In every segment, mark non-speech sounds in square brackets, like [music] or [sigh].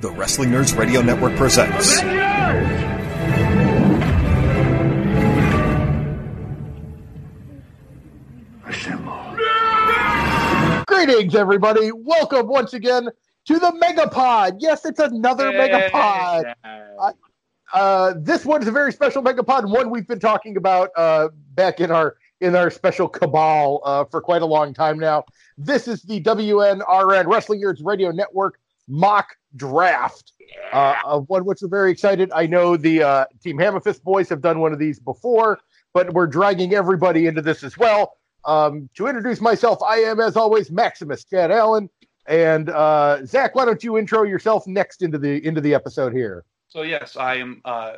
The Wrestling Nerds Radio Network presents. Greetings, everybody. Welcome once again to the Megapod. Yes, it's another Megapod. Uh, this one is a very special Megapod, one we've been talking about uh, back in our in our special cabal uh, for quite a long time now. This is the WNRN Wrestling Nerds Radio Network mock draft. Uh, of one which we're very excited. I know the uh, Team Hammerfist boys have done one of these before, but we're dragging everybody into this as well. Um, to introduce myself, I am, as always, Maximus Chad Allen. And uh, Zach, why don't you intro yourself next into the into the episode here? So yes, I am uh,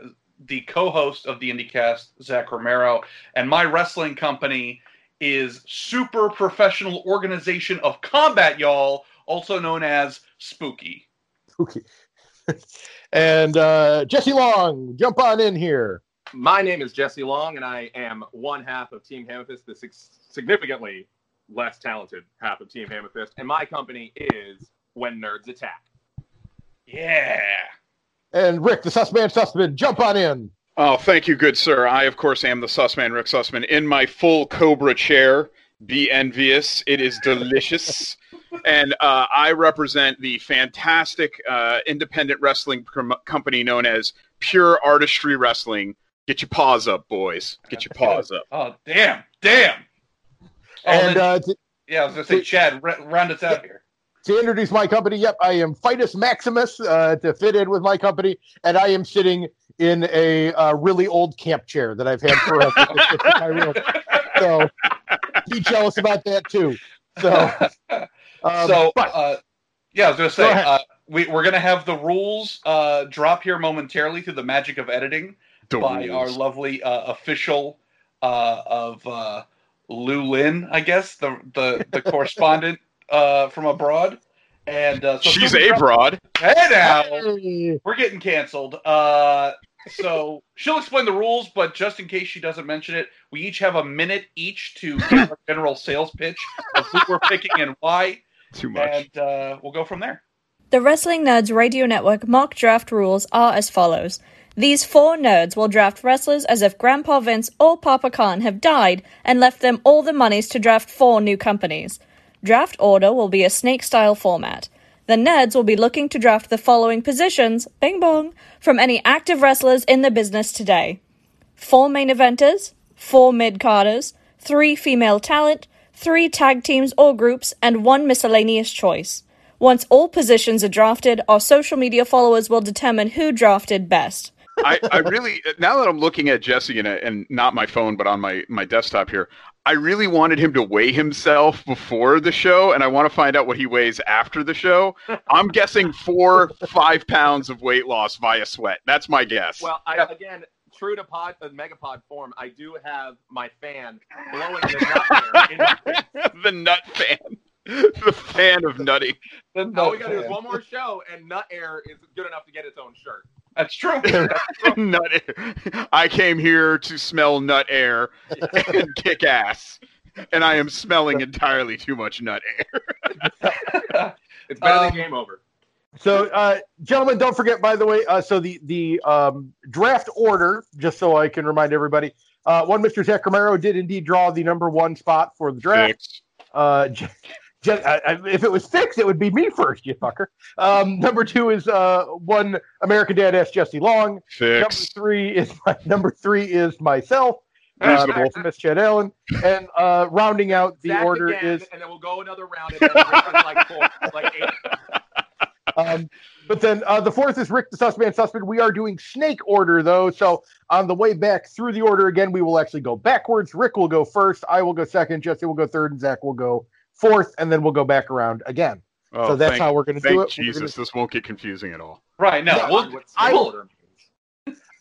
the co-host of the IndyCast, Zach Romero, and my wrestling company is Super Professional Organization of Combat, y'all, also known as Spooky. Okay. and uh, Jesse Long, jump on in here. My name is Jesse Long, and I am one half of Team Hammerfist, the sig- significantly less talented half of Team Hammerfist, and my company is When Nerds Attack. Yeah. And Rick, the Sussman Sussman, jump on in. Oh, thank you, good sir. I, of course, am the Sussman, Rick Sussman, in my full Cobra chair. Be envious. It is delicious. And uh, I represent the fantastic uh, independent wrestling prom- company known as Pure Artistry Wrestling. Get your paws up, boys. Get your paws up. [laughs] Oh damn, damn. Oh, and then- uh, to, yeah, I was gonna say, Chad, r- round us out here. to introduce my company, yep, I am Fitus Maximus uh, to fit in with my company, and I am sitting in a uh, really old camp chair that I've had forever. It's in my room. So be jealous about that too. So, [laughs] um, so but- uh, yeah, I was gonna say Go uh, we, we're gonna have the rules uh, drop here momentarily through the magic of editing The by our lovely uh, official uh, of uh, Lou Lin, I guess the the, the correspondent uh, from abroad. And uh, so She's Super a Drop- broad. Hey now, Hey. we're getting canceled. Uh, so she'll explain the rules, but just in case she doesn't mention it, we each have a minute each to give our general sales pitch of who we're picking and why, [laughs] Too much. and uh, we'll go from there. The Wrestling Nerds Radio Network mock draft rules are as follows. These four nerds will draft wrestlers as if Grandpa Vince or Papa Khan have died and left them all the monies to draft four new companies. Draft order will be a snake style format. The nerds will be looking to draft the following positions, bing bong, from any active wrestlers in the business today four main eventers, four mid carders, three female talent, three tag teams or groups, and one miscellaneous choice. Once all positions are drafted, our social media followers will determine who drafted best. I, I really now that I'm looking at Jesse and, and not my phone but on my my desktop here, I really wanted him to weigh himself before the show, and I want to find out what he weighs after the show. I'm guessing four five pounds of weight loss via sweat. That's my guess. Well, I, again, true to pod, uh, Megapod form, I do have my fan [laughs] blowing the nut air in my [laughs] the nut fan, the fan of nutting. All we gotta do is one more show, and Nut Air is good enough to get its own shirt. That's true. [laughs] nut air. I came here to smell nut air and kick ass, and I am smelling entirely too much nut air. It's better Um, than game over. So, uh, gentlemen, don't forget, by the way, uh, so the the um, draft order, just so I can remind everybody, uh, one Mr. Zach Romero did indeed draw the number one spot for the draft. Uh, [laughs] Je- Je- I- I- if it was fixed, it would be me first, you fucker. Um, number two is uh, one American Dad S. Jesse Long. Number three is my, number three is myself, uh, Reasonable. Maximus Chad Allen, and uh, rounding out the Zach order again, is and then we'll go another round. And then like, four, like eight. Um, but then uh, the fourth is Rick the Sussman Sussman. We are doing snake order though, so on the way back through the order again, we will actually go backwards. Rick will go first, I will go second, Jesse will go third, and Zach will go fourth, and then we'll go back around again. Oh, so that's thank, how we're going to do it. We're Jesus, this won't get confusing at all. Right. No. No, we'll, I will- order means.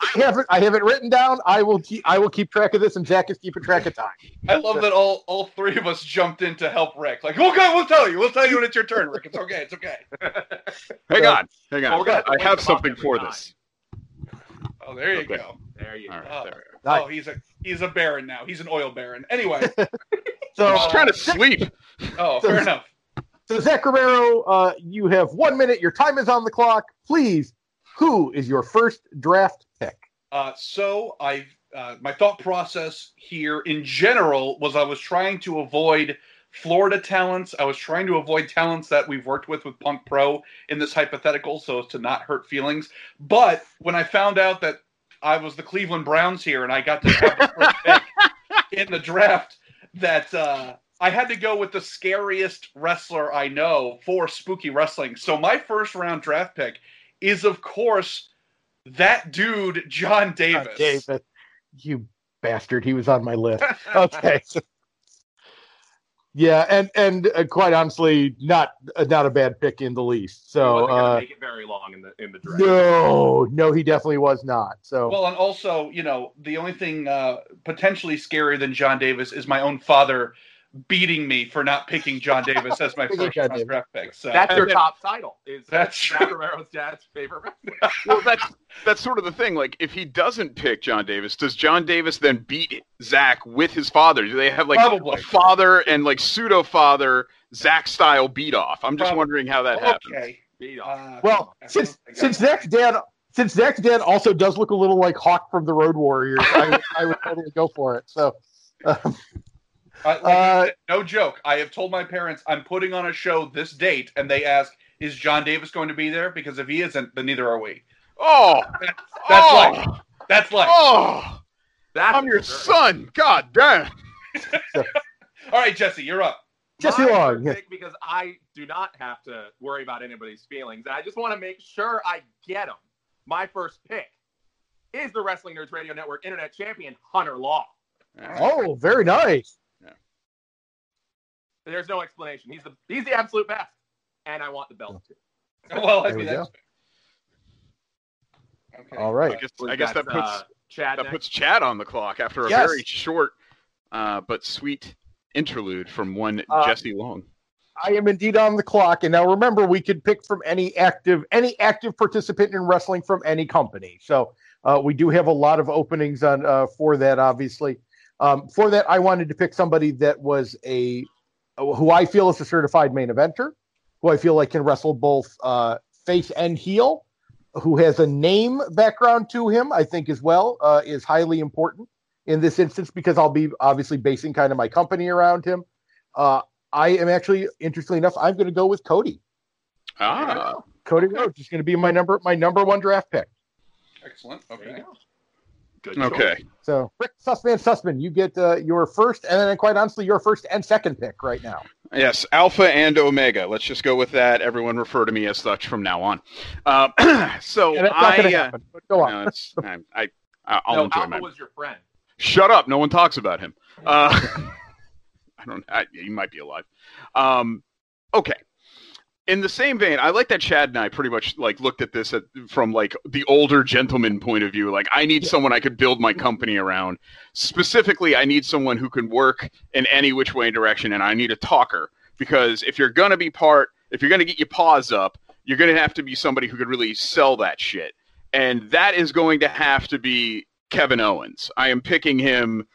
I haven't I have it written down. I will. Keep, I will keep track of this, and Jack is keeping track of time. I love that all all three of us jumped in to help Rick. Like, okay, we'll tell you. We'll tell you when it's your turn, Rick. It's okay. It's okay. [laughs] Hang So- on, hang on. Well, we're gonna have to I have something for time. this. Oh, there you Okay. go. There you All go. right, Oh. there we. Nice. Oh, he's a he's a baron now. He's an oil baron. Anyway. [laughs] So I'm just trying to sleep. Oh, fair enough. So Zach Romero, uh, you have one minute. Your time is on the clock. Please, who is your first draft pick? Uh, so I, uh, my thought process here in general was I was trying to avoid Florida talents. I was trying to avoid talents that we've worked with with Punk Pro in this hypothetical, so as to not hurt feelings. But when I found out that I was the Cleveland Browns here and I got to have the first [laughs] pick in the draft, that uh, I had to go with the scariest wrestler I know for spooky wrestling. So my first round draft pick is, of course, that dude, John Davis. Uh, David, you bastard. He was on my list. [laughs] Okay. yeah, and and uh, quite honestly, not uh, not a bad pick in the least. He So wasn't gonna uh, make it very long in the in the draft. no, no, he definitely was not. So Well, and also, you know, the only thing uh, potentially scarier than John Davis is my own father beating me for not picking John Davis as my [laughs] first John round Davis. draft pick. So That's your top title. Is That's Zach true. Romero's dad's favorite wrestler? [laughs] well, that's that's sort of the thing. Like, if he doesn't pick John Davis, does John Davis then beat Zach with his father? Do they have like Probably. a father and like pseudo father Zach style beat off? I'm just Probably. wondering how that happens. okay. Beat off. Uh, well, since since Zach's dad since Zach's dad also does look a little like Hawk from the Road Warriors, I, would- I would totally go for it. So. Um, I- like uh, no joke. I have told my parents I'm putting on a show this date, and they ask, "Is John Davis going to be there?" Because if he isn't, then neither are we. Oh, That's oh, life. That's life. oh, That's I'm your deserved. son. God damn. [laughs] All right, Jesse, you're up. Jesse My Long, first yeah. pick because I do not have to worry about anybody's feelings. And I just want to make sure I get them. My first pick is the Wrestling Nerds Radio Network Internet Champion, Hunter Law. Oh, very nice. There's no explanation. He's the he's the absolute best. And I want the belt too. [laughs] Well, I There mean, we that's okay. All I guess I guess that puts uh, Chad that next? puts Chad on the clock after a Yes. very short uh, but sweet interlude from one Uh, Jesse Long. I am indeed on the clock, and now remember, we could pick from any active any active participant in wrestling from any company. So uh, we do have a lot of openings on uh, for that. Obviously, um, for that, I wanted to pick somebody that was a who I feel is a certified main eventer, who I feel like can wrestle both uh, face and heel, who has a name background to him. I think as well uh, is highly important in this instance because I'll be obviously basing kind of my company around him. Uh, I am actually, interestingly enough, I'm going to go with Cody. Ah, Cody Rhodes is going to be my number my number one draft pick. Excellent. There you Okay. choice. So, Rick Sussman, Sussman, you get uh, your first, and then quite honestly, your first and second pick right now. Yes, Alpha and Omega. Let's just go with that. Everyone refer to me as such from now on. Um, [clears throat] so And that's not going I, uh, happen. But go on. no, I, I, [laughs] I'll No, enjoy Alpha my. was your friend. Shut up! No one talks about him. Uh, [laughs] I don't. I, he might be alive. Um, okay. In the same vein, I like that Chad and I pretty much like looked at this at, from like the older gentleman point of view. Like, I need someone I could build my company around. Specifically, I need someone who can work in any which way direction, and I need a talker because if you're gonna be part, if you're gonna get your paws up, you're gonna have to be somebody who could really sell that shit, and that is going to have to be Kevin Owens. I am picking him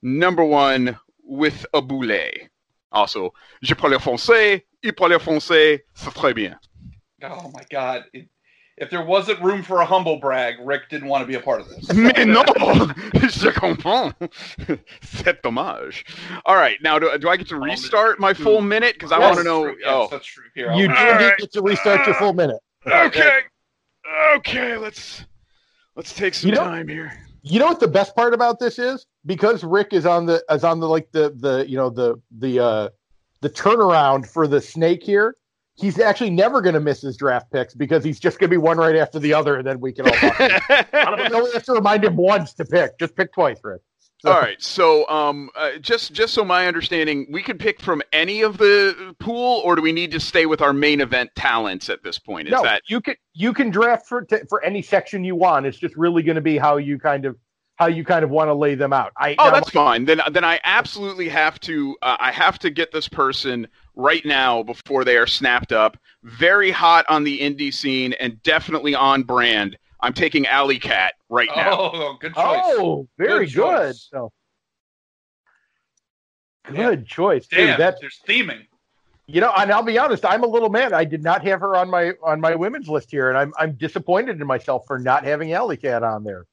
number one with a boulet. Also, je parle français, il parle français, c'est très bien. Oh my God! It, if there wasn't room for a humble brag, Rick didn't want to be a part of this. [laughs] Mais non, je comprends. [laughs] C'est dommage. All right, now do, do I get to restart my full minute? Because I Yes. want to know. Yes, Oh, that's true. Here, you I'll- do right. get to restart your full minute. okay, okay. Let's let's take some You know- time here. You know what the best part about this is? Because Rick is on the is on the like the the you know the the uh the turnaround for the snake here. He's actually never going to miss his draft picks because he's just going to be one right after the other, and then we can all. I [laughs] don't only have to remind him once to pick. Just pick twice, Rick. So- All right, so um, uh, just just so my understanding, we could pick from any of the pool, or do we need to stay with our main event talents at this point? Is no, that you can you can draft for t- for any section you want. It's just really going to be how you kind of how you kind of want to lay them out. I Oh, now, that's fine. Then then I absolutely have to uh, I have to get this person right now before they are snapped up. Very hot on the indie scene and definitely on brand. I'm taking Alley Cat right now. Oh, good choice. Oh, very Good good. choice. So Yeah. good choice, dude. Damn, That there's theming. You know, and I'll be honest, I'm a little mad. I did not have her on my on my women's list here, and I'm I'm disappointed in myself for not having Alley Cat on there.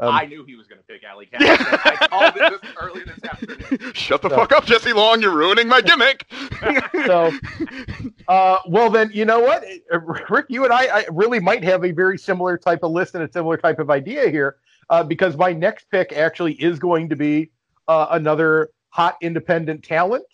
Um, I knew he was going to pick Alley Cat. [laughs] I called it this early this afternoon. [laughs] Shut the So- fuck up, Jesse Long. You're ruining my gimmick. [laughs] so, uh, well then, you know what, Uh, Rick, you and I, I really might have a very similar type of list and a similar type of idea here, uh, because my next pick actually is going to be uh, another hot independent talent.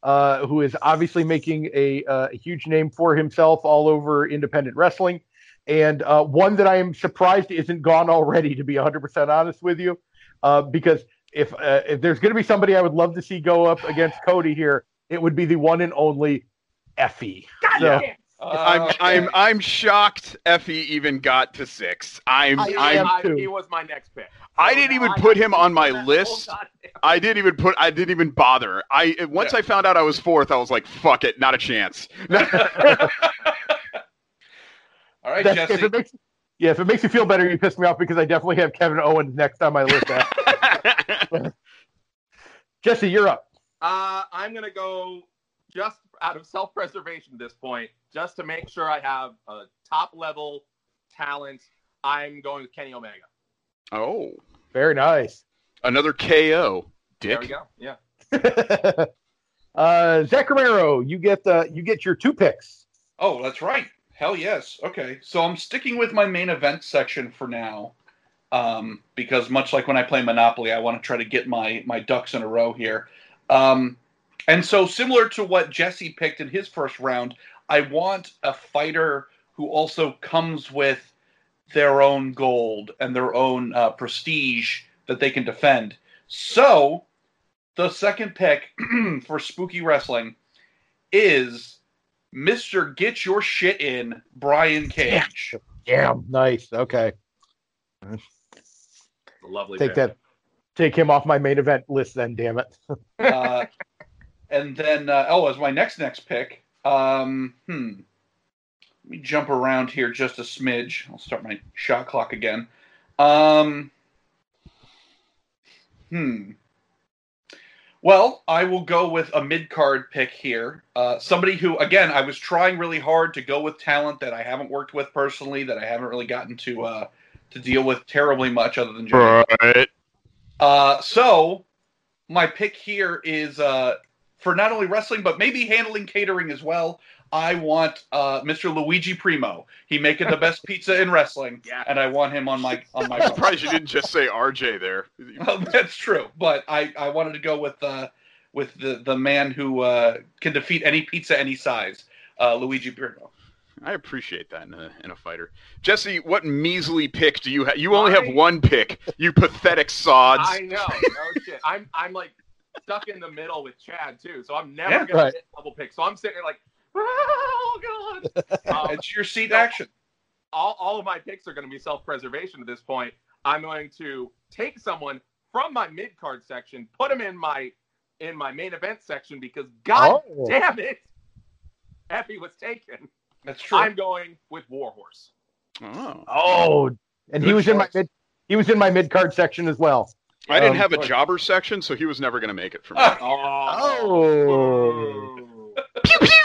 Uh, who is obviously making a, uh, a huge name for himself all over independent wrestling, and uh, one that I am surprised isn't gone already. To be 100% honest with you, uh, because if uh, if there's going to be somebody I would love to see go up against Cody here, it would be the one and only Effy. God So- damn. I'm Uh, I'm I'm shocked Effy even got to six. I'm I I'm am I- too. he was my next pick. I didn't even I put him on my do that whole list. I didn't even put I didn't even bother. I once I found out I was fourth, I was like, fuck it, not a chance. [laughs] [laughs] [laughs] All right, That's- if Jesse. it makes, yeah, if it makes you feel better, you pissed me off because I definitely have Kevin Owens next on my list. [laughs] [laughs] Jesse, you're up. Uh, I'm gonna go just out of self-preservation at this point, just to make sure I have a top-level talent. I'm going with Kenny Omega. oh. Very nice. Another KO. Dick. There we go. Yeah. [laughs] uh, Zach Romero, you get the you get your two picks. Oh, that's right. Hell yes. Okay, so I'm sticking with my main event section for now, um, because much like when I play Monopoly, I want to try to get my my ducks in a row here. Um, and so, similar to what Jesse picked in his first round, I want a fighter who also comes with their own gold and their own uh, prestige that they can defend. So, the second pick [clears throat] for Spooky Wrestling is Mr. Get Your Shit In, Brian Cage. Damn, nice. Okay, Lovely. take that. Take him off my main event list, then. Damn it. [laughs] Uh, and then, uh, oh, as my next next pick, um, hmm. Let me jump around here just a smidge. I'll start my shot clock again. Um, hmm. Well, I will go with a mid card pick here. Uh, somebody who, again, I was trying really hard to go with talent that I haven't worked with personally, that I haven't really gotten to uh, to deal with terribly much, other than Johnny Right. uh, so my pick here is uh, for not only wrestling but maybe handling catering as well. I want uh, Mr. Luigi Primo. He making the best pizza in wrestling, [laughs] Yeah. and I want him on my on my. I'm surprised you didn't just say RJ there. [laughs] Well, that's true, but I, I wanted to go with uh, with the the man who uh, can defeat any pizza any size, uh, Luigi Primo. I appreciate that in a, in a fighter. Jesse, what measly pick do you have? You only have one pick. You pathetic sods. I know. No shit. I'm I'm like stuck in the middle with Chad too, so I'm never Yeah. gonna Right. hit double pick. So I'm sitting there like, oh god. [laughs] Um, It's your seat no. action. all, all of my picks are going to be self-preservation at this point. I'm going to take someone from my mid-card section, put him in my in my main event section because god Oh. damn it, Effy was taken. That's true. I'm going with Warhorse. Oh. Oh, and he Good was in my mid. He was in my mid card section as well. I didn't Um, have a jobber section, so he was never going to make it for me. Oh. Boo. pew pew pew pew.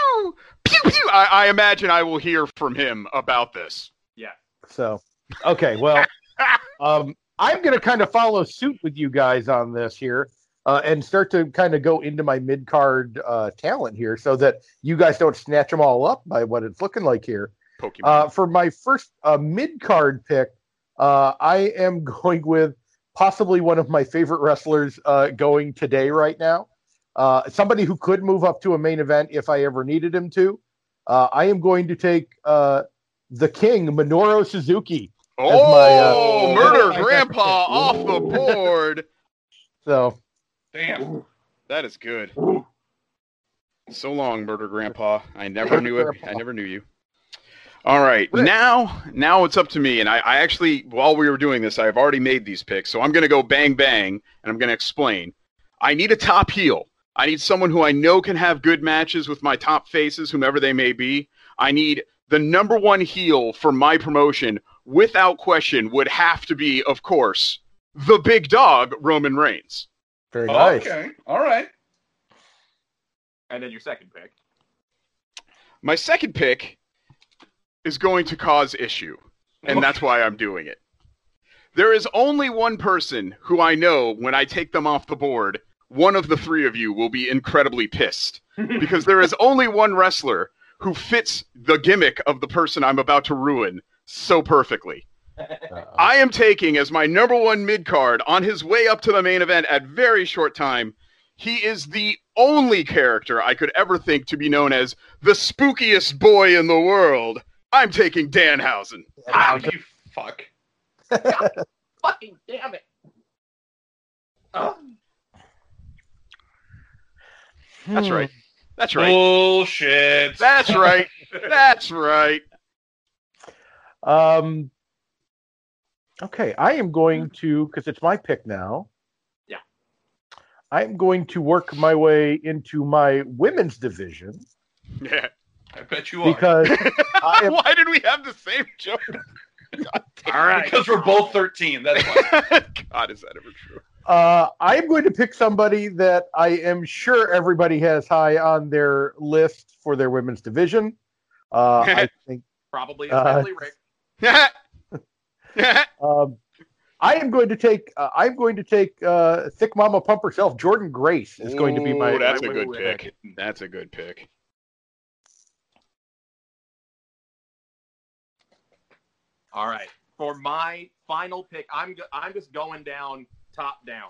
[laughs] I, I imagine I will hear from him about this. Yeah. So, okay, well, [laughs] um, I'm going to kind of follow suit with you guys on this here uh, and start to kind of go into my mid card uh, talent here so that you guys don't snatch them all up by what it's looking like here. Pokemon. Uh, for my first uh, mid card pick, uh, I am [laughs] going with possibly one of my favorite wrestlers uh, going today right now. Uh, somebody who could move up to a main event if I ever needed him to. Uh, I am going to take uh, the King, Minoru Suzuki. oh, my, uh, murder my grandpa off the board. [laughs] So, Damn. That is good. So long, murder grandpa. I never knew it. I never knew you. All right, Rick. now now it's up to me, and I, I actually while we were doing this, I've already made these picks, so I'm going to go bang bang, and I'm going to explain. I need a top heel. I need someone who I know can have good matches with my top faces, whomever they may be. I need the number one heel for my promotion, without question, would have to be, of course, the big dog, Roman Reigns. very nice. Okay. All right. And then your second pick. My second pick is going to cause issue, and that's why I'm doing it. There is only one person who I know when I take them off the board, one of the three of you will be incredibly pissed because there is only one wrestler who fits the gimmick of the person I'm about to ruin so perfectly. I am taking as my number one mid card on his way up to the main event at very short time. He is the only character I could ever think to be known as the spookiest boy in the world. I'm taking Danhausen. Ah, you fuck. God, [laughs] Fucking damn it. Oh, That's Hmm. right. That's right. Bullshit. That's right. [laughs] That's right. Um. Okay, I am going to because it's my pick now. Yeah. I'm going to work my way into my women's division Yeah. I bet you are. because [laughs] I am Why did we have the same joke? all right. because we're both 13. That's why. [laughs] God, is that ever true? Uh, I am going to pick somebody that I am sure everybody has high on their list for their women's division. Uh, I [laughs] think Probably Uh, Rick. [laughs] um, I am going to take. Uh, I'm going to take uh, thick mama pump herself. Jordan Grace is going to be my. Ooh, that's my a good winner. pick. That's a good pick. All right. For my final pick, I'm I'm just going down top down.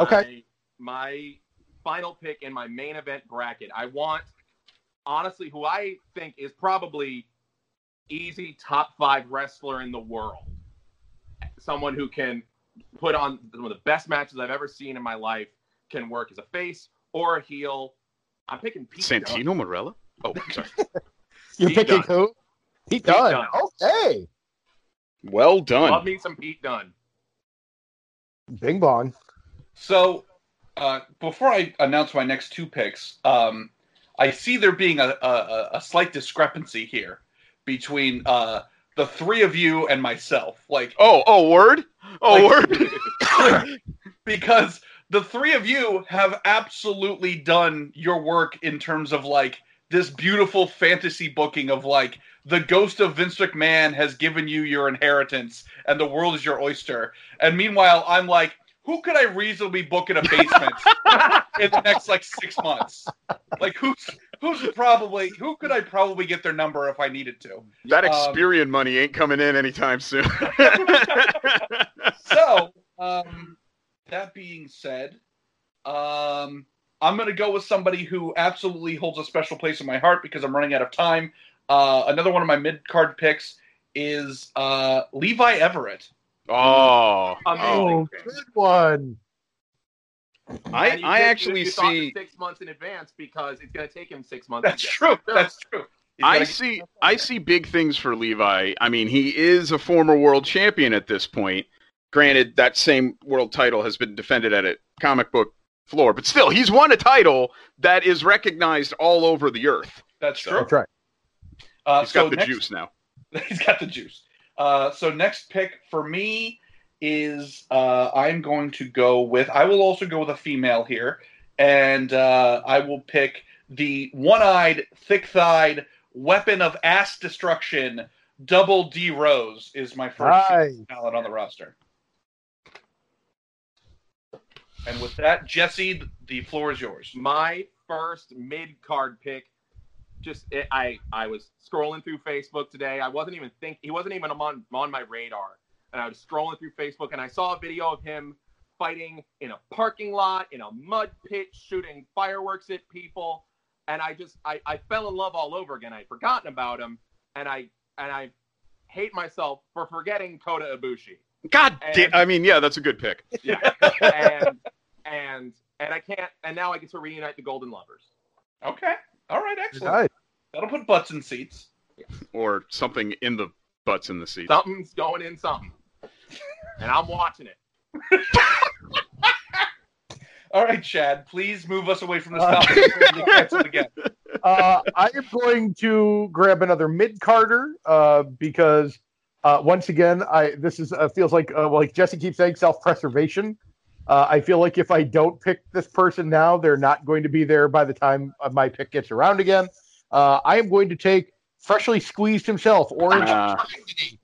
Okay. I- my final pick in my main event bracket. I want honestly who I think is probably easy top 5 wrestler in the world. Someone who can put on one of the best matches I've ever seen in my life, can work as a face or a heel. I'm picking Pete Dunne. Santino Marella? Oh, sorry. [laughs] You're Pete picking Dunne. who? Pete Pete Dunne. Dunne. Okay. well done. Love done. me some Pete Dunne. Bing bong. So, uh, before I announce my next two picks, um, I see there being a, a, a slight discrepancy here between uh, the three of you and myself. Like, Oh, oh, word? Oh, Like- word? [laughs] because the three of you have absolutely done your work in terms of like this beautiful fantasy booking of like the ghost of Vince McMahon has given you your inheritance and the world is your oyster. And meanwhile, I'm like, who could I reasonably book in a basement [laughs] in the next like six months? Like who's who's probably who could I probably get their number if I needed to? that Um, money ain't coming in anytime soon. [laughs] so, [laughs] um, that being said, um, I'm going to go with somebody who absolutely holds a special place in my heart because I'm running out of time. Uh, another one of my mid card picks is uh, Levi Everett. oh, Oh, good one. I, I did- actually you see. six months in advance because it's going to take him six months. That's true. That's true. He's I gotta- see. I see big things for Levi. I mean, he is a former world champion at this point. Granted, that same world title has been defended at a comic book floor, but still, he's won a title that is recognized all over the earth. That's true. That's right. Uh, He's so got the next- juice now. [laughs] He's got the juice. Uh, so next pick for me is uh, I'm going to go with. I will also go with a female here, and uh, I will pick the one-eyed, thick-thighed weapon of ass destruction. Double D Rose is my first Nice. talent on the roster. And with that, Jesse, the floor is yours. My first mid card pick. Just it, I I was scrolling through Facebook today. I wasn't even think he wasn't even on on my radar, and I was scrolling through Facebook and I saw a video of him fighting in a parking lot in a mud pit, shooting fireworks at people, and I just I, I fell in love all over again. I'd forgotten about him, and I and I hate myself for forgetting Kota Ibushi. God damn! And- I mean, yeah, that's a good pick. Yeah, and and and I can't. And now I get to reunite the Golden Lovers. Okay. All right. Excellent. Nice. That'll put butts in seats. Or something in the butts in the seat. Something's going in something, [laughs] and I'm watching it. [laughs] All right, Chad, please move us away from this Uh, topic before we get canceled again. [laughs] uh, I am going to grab another mid Carter uh, because uh, once again, I this is uh, feels like uh, like Jesse keeps saying self preservation. Uh, I feel like if I don't pick this person now, they're not going to be there by the time uh, my pick gets around again. Uh, I am going to take freshly squeezed himself, Orange. Cassidy,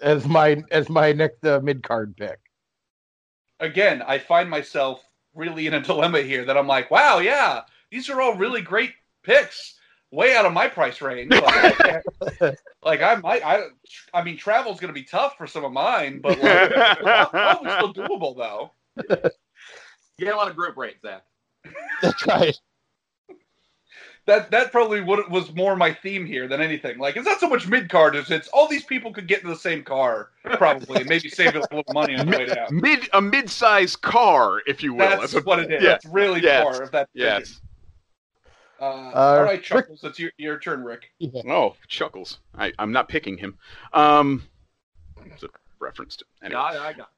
as my as my next uh, mid card pick. Again, I find myself really in a [laughs] dilemma here that I'm like, wow, yeah, these are all really great picks, way out of my price range. But, [laughs] like I might, I, I mean, travel's going to be tough for some of mine, but like, [laughs] probably still doable though. [laughs] You get a lot of group rates, Zach. [laughs] That's right. That that probably what was more my theme here than anything. Like it's not so much mid card as it's all these people could get in the same car probably and maybe save a little money on the way [laughs] down. Mid a mid-sized car, if you will. That's as a- what it is. yeah, That's really yes, far. If that's Yes. Uh, all right, Rick- Chuckles, it's your, your turn, Rick. Oh, Chuckles. I, I'm not picking him. Um, it's a reference to. Anyway. Yeah, I, I got.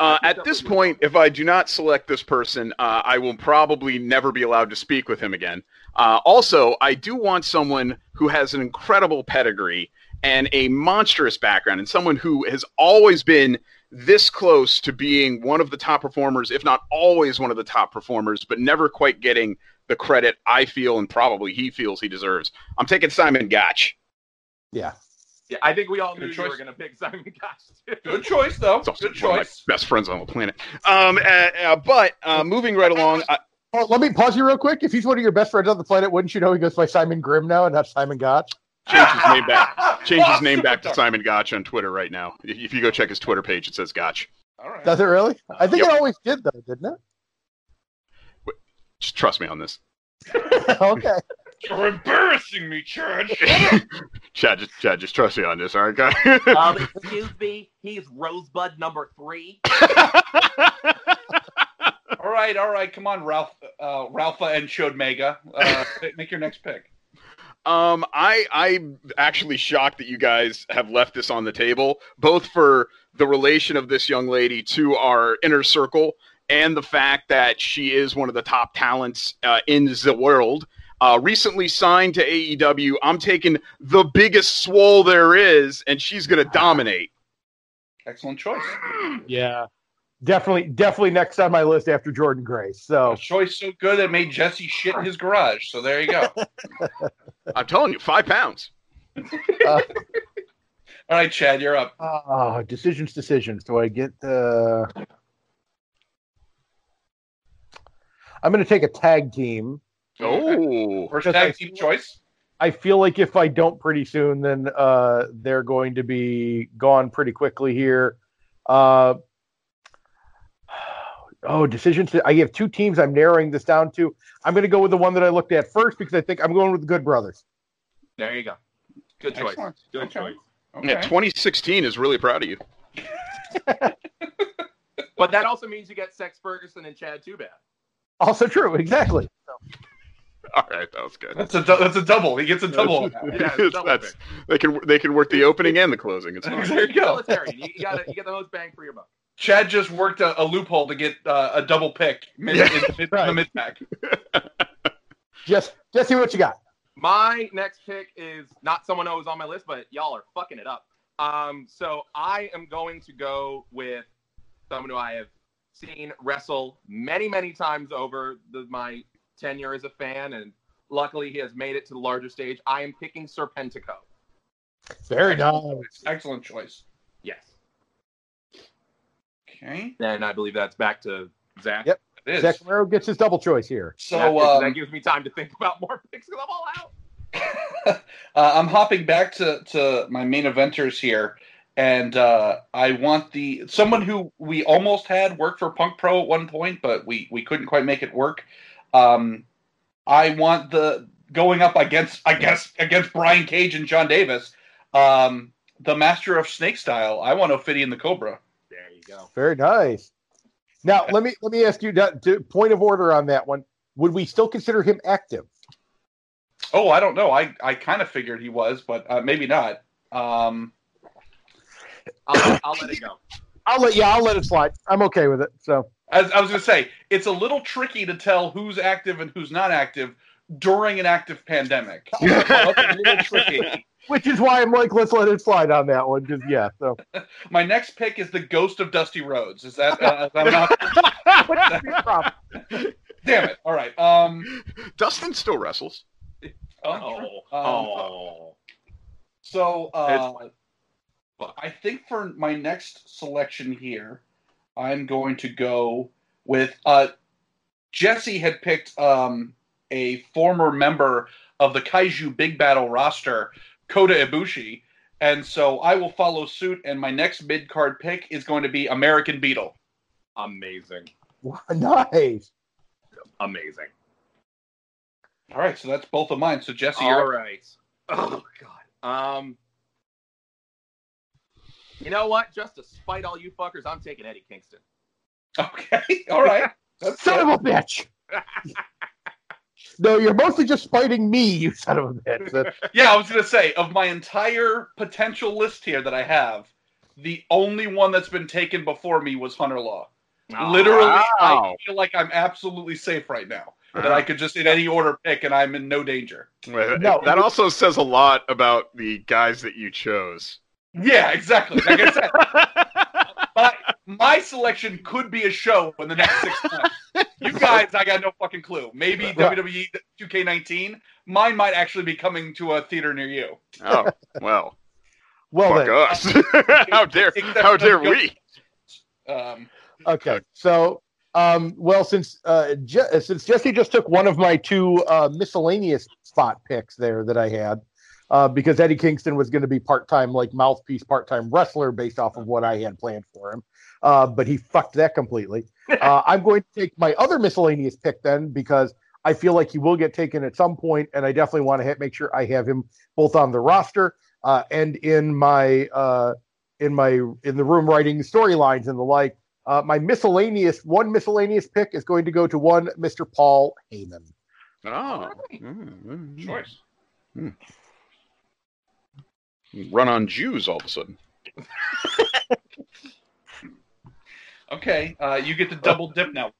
Uh, at this point, if I do not select this person, uh, I will probably never be allowed to speak with him again. Uh, also, I do want someone who has an incredible pedigree and a monstrous background, and someone who has always been this close to being one of the top performers, if not always one of the top performers, but never quite getting the credit I feel and probably he feels he deserves. I'm taking Simon Gotch. Yeah. Yeah, I think we all knew Good you were going to pick Simon Gotch. Good choice, though. It's also Good one of my choice. best friends on the planet. Um, uh, uh, but uh, moving right along, I, Oh, let me pause you real quick. If he's one of your best friends on the planet, wouldn't you know he goes by Simon Grimm now and not Simon Gotch? change his name back. [laughs] Change his name back to. Simon Gotch on Twitter right now. If if you go check his Twitter page, it says Gotch. All right. Does it really? I think Yep. it always did, though, didn't it? Just trust me on this. [laughs] okay. You're embarrassing me, Chad. [laughs] Chad, just Chad, just trust me on this, all right, guy. um, excuse me, he's Rosebud number three. [laughs] all right, all right. Come on, Ralph, uh, Ralpha and Chode Mega. Uh, [laughs] make your next pick. Um, I I'm actually shocked that you guys have left this on the table, both for the relation of this young lady to our inner circle and the fact that she is one of the top talents uh, in the world. Uh, recently signed to AEW. I'm taking the biggest swole there is, and she's gonna dominate. Excellent choice. Yeah. Definitely, definitely next on my list after Jordan Grace. A So choice so good it made Jesse shit in his garage. So there you go. [laughs] I'm telling you, five pounds. [laughs] All right, Chad, you're up. oh, decisions, decisions. Do I get the? I'm going to take a tag team. Oh, First I tag team choice. I feel like if I don't pretty soon, then uh, they're going to be gone pretty quickly here. Uh, oh, decisions. I have two teams. I'm narrowing this down to. I'm going to go with the one that I looked at first because I think I'm going with the Good Brothers. There you go. Good choice. Excellent. Good Okay. choice. Okay. yeah, 2016 is really proud of you. [laughs] But that also means you get Sex Ferguson and Chad Too Bad. Also true, exactly. [laughs] All right, that was good. That's a du- that's a double. He gets a double on [laughs] Yeah, double That's- they can they can work the opening and the closing. It's [laughs] fine. There you go. Military. You, you got you get the most bang for your buck. Chad just worked a, a loophole to get uh, a double pick mid, Yeah. in, mid, Right. the mid pack. Just, Jesse, what you got? My next pick is not someone who was on my list, but y'all are fucking it up. Um, so I am going to go with someone who I have seen wrestle many, many times over the, my tenure as a fan, and luckily he has made it to the larger stage. I am picking Serpentico. Very nice. Excellent choice. Yes, Okay. and I believe that's back to Zach. Yep. It is. Zach Romero gets his double choice here. So that, gives, that um, gives me time to think about more [laughs] picks because I'm all out. [laughs] uh, I'm hopping back to, to my main eventers here, and uh, I want the someone who we almost had work for Punk Pro at one point, but we we couldn't quite make it work. Um, I want the going up against I guess against Brian Cage and John Davis, um, the master of snake style. I want Ophidian the Cobra. There you go. Very nice. Now, let me let me ask you that to, point of order on that one. Would we still consider him active? Oh, I don't know. I, I kind of figured he was, but uh, maybe not. Um, I'll, I'll let it go. I'll let yeah, I'll let it slide. I'm okay with it. So As I was going to say, it's a little tricky to tell who's active and who's not active during an active pandemic. [laughs] A tricky. which is why I'm like, let's let it slide on that one. Because yeah, so [laughs] My next pick is the Ghost of Dusty Rhodes. Is that? Uh, I'm not, [laughs] What's your problem? damn it! All right. Um, Dustin still wrestles. Oh, Oh, Um, oh. So uh, I think for my next selection here, I'm going to go with uh, Jesse had picked um, a former member of the Kaiju Big Battel roster, Kota Ibushi, and so I will follow suit. And my next mid card pick is going to be American Beetle. amazing, [laughs] nice. amazing. All right, so that's both of mine. So Jesse, All you're right. Oh God. Um. You know what? Just to spite all you fuckers, I'm taking Eddie Kingston. okay. [laughs] All right, that's Son good. of a bitch. no, you're mostly just spiting me, you son of a bitch. [laughs] Yeah, I was gonna say of my entire potential list here that I have, the only one that's been taken before me was Hunter Law. Oh, Literally, I feel like I'm absolutely safe right now. That uh-huh. I could just in any order pick, and I'm in no danger. No. that also says a lot about the guys that you chose. Yeah, exactly. Like I said, [laughs] my, my selection could be a show in the next six months. You [laughs] guys, I got no fucking clue. Maybe Right. WWE 2K19. Mine might actually be coming to a theater near you. oh well, well fuck then, us! [laughs] how dare how dare we? Um, okay. So, um, well, since uh, Je- since Jesse just took one of my two uh, miscellaneous spot picks there that I had, uh, because Eddie Kingston was going to be part time, like mouthpiece, part time wrestler based off of what I had planned for him. Uh, but he fucked that completely. [laughs] Uh, I'm going to take my other miscellaneous pick then because I feel like he will get taken at some point, and I definitely want to hit, make sure I have him both on the roster uh, and in my uh, in my in the room writing storylines and the like. Uh, my miscellaneous one miscellaneous pick is going to go to one Mr. Paul Heyman. Oh, mm, mm, choice. Run on Jews all of a sudden. [laughs] Okay, uh, you get to double dip now.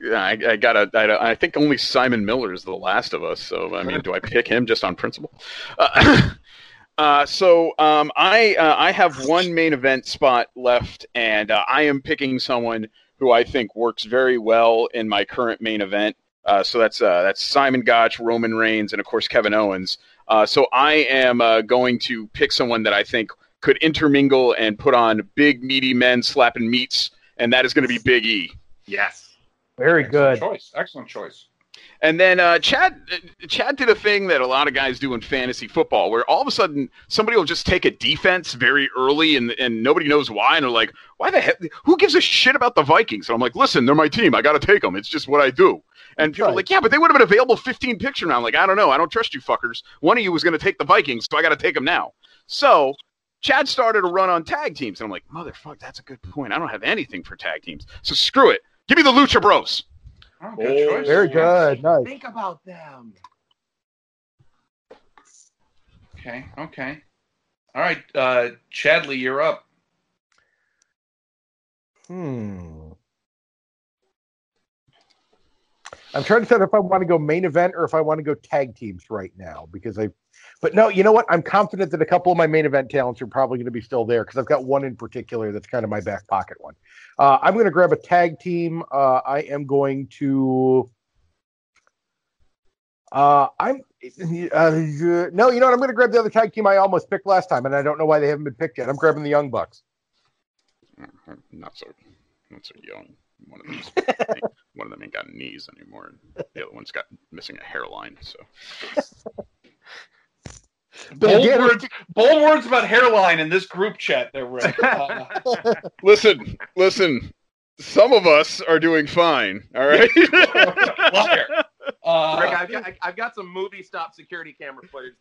Yeah, I, I gotta. I, I think only Simon Miller is the last of us. So I mean, do I pick him just on principle? Uh, [coughs] uh, so um, I uh, I have one main event spot left, and uh, I am picking someone who I think works very well in my current main event. Uh, so that's uh, that's Simon Gotch, Roman Reigns, and of course Kevin Owens. Uh, so I am uh, going to pick someone that I think could intermingle and put on big meaty men slapping meats, and that is going to be Big E. Yes. Very good. Choice. Excellent choice. And then uh, Chad uh, Chad did a thing that a lot of guys do in fantasy football, where all of a sudden somebody will just take a defense very early, and and nobody knows why, and they're like, "Why the heck? Who gives a shit about the Vikings?" And I'm like, "Listen, they're my team. I got to take them. It's just what I do." And people are Right. like, "Yeah, but they would have been available 15 picks from now." I'm like, "I don't know. I don't trust you fuckers. One of you was going to take the Vikings, so I got to take them now." So Chad started a run on tag teams, and I'm like, "Motherfucker, that's a good point. I don't have anything for tag teams, so screw it. Give me the Lucha Bros." Oh, good choice. Very good. Nice. Think about them. Okay. Okay. All right, uh, Chadley, you're up. Hmm. I'm trying to decide if I want to go main event or if I want to go tag teams right now because I. But no, you know what? I'm confident that a couple of my main event talents are probably going to be still there because I've got one in particular that's kind of my back pocket one. Uh, I'm going to grab a tag team. Uh, I am going to. Uh, I'm uh, no, you know what? I'm going to grab the other tag team I almost picked last time, and I don't know why they haven't been picked yet. I'm grabbing the Young Bucks. not so not so young. One of these, [laughs] one of them ain't got knees anymore, and [laughs] the other one's got missing a hairline. So [laughs] Bold Again, words, bold words about hairline in this group chat. There, Rick. Uh, listen, listen. Some of us are doing fine. All right. [laughs] liar. Uh, Rick, I've got, I- I've got some movie stop security camera footage.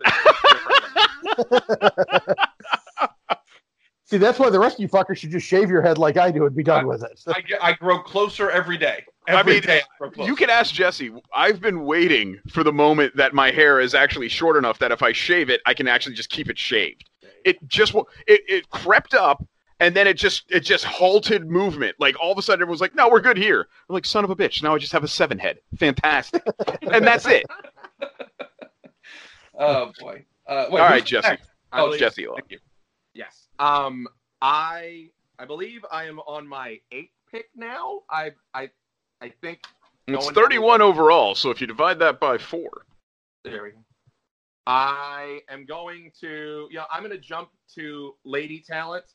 That's different. See, that's why the rest of you fuckers should just shave your head like I do and be done with it. I, I grow closer every day. I mean, day I grow closer. You can ask Jesse. I've been waiting for the moment that my hair is actually short enough that if I shave it, I can actually just keep it shaved. It just wa- it, it crept up and then it just it just halted movement. Like all of a sudden everyone's like, "No, we're good here." I'm like, "Son of a bitch! Now I just have a seven head. Fantastic." [laughs] and that's it. Oh boy. Uh, wait, All right, Jesse. next? Oh, Jesse. Thank you. Yes. Um, I I believe I am on my eighth pick now. I I I think It's 31 overall, so if you divide that by four, there we go. I am going to, you know, I'm going to jump to Lady Talent,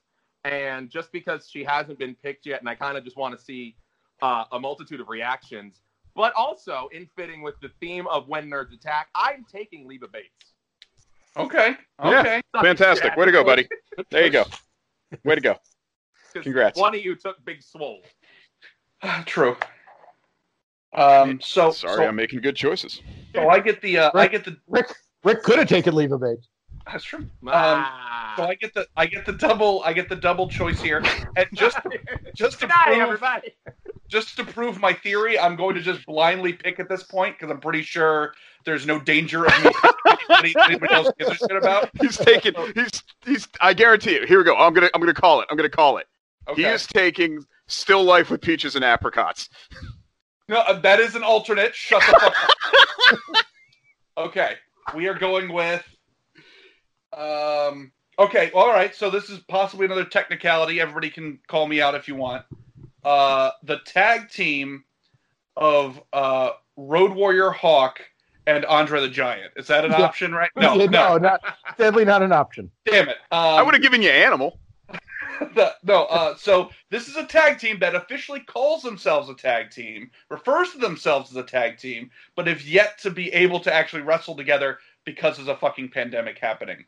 and just because she hasn't been picked yet, and I kind of just want to see uh, a multitude of reactions, but also in fitting with the theme of when nerds attack, I'm taking Leva Bates. Okay. Yeah. Okay. Fantastic. Way to go, buddy. [laughs] There you go. Way to go. [laughs] Congrats. One of you took Big Swole. True. Um. So Sorry, so, I'm making good choices. so I get the uh, I get the Rick Rick could have taken Leva Bates. That's true. Um, Ah. So I get the I get the double I get the double choice here, and just [laughs] just to Good night, prove everybody. just to prove my theory, I'm going to just blindly pick at this point because I'm pretty sure there's no danger of me [laughs] anybody, anybody else gives a shit about. He's taking. He's. He's. I guarantee you. Here we go. I'm gonna. I'm gonna call it. I'm gonna call it. Okay. He is taking still life with peaches and apricots. No, uh, that is an alternate. Shut the fuck up. [laughs] okay, we are going with. Um. Okay. All right. So this is possibly another technicality. Everybody can call me out if you want. Uh, the tag team of uh, Road Warrior Hawk and Andre the Giant. Is that an Yeah. option? Right? [laughs] No. Yeah, no. not sadly not an option. Damn it. Um, I would have given you animal. [laughs] the, no, uh, so this is a tag team that officially calls themselves a tag team, refers to themselves as a tag team, but have yet to be able to actually wrestle together because there's a fucking pandemic happening.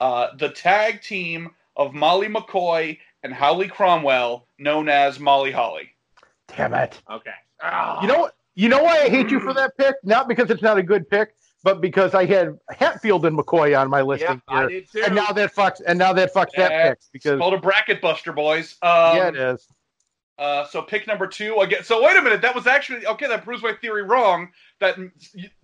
Uh, the tag team of Molly McCoy and Hawlee Cromwell, known as Molly Holly. Damn it. Okay. Ah. You know what? You know why I hate you for that pick? Not because it's not a good pick, but because I had Hatfield and McCoy on my Yep, listing I here. did too. And now that fucks and now that fucks that Yeah, pick because it's Called a bracket buster, boys. Um, yeah, it is. Uh, so pick number two again. So wait a minute, that was actually okay. That proves my theory wrong. That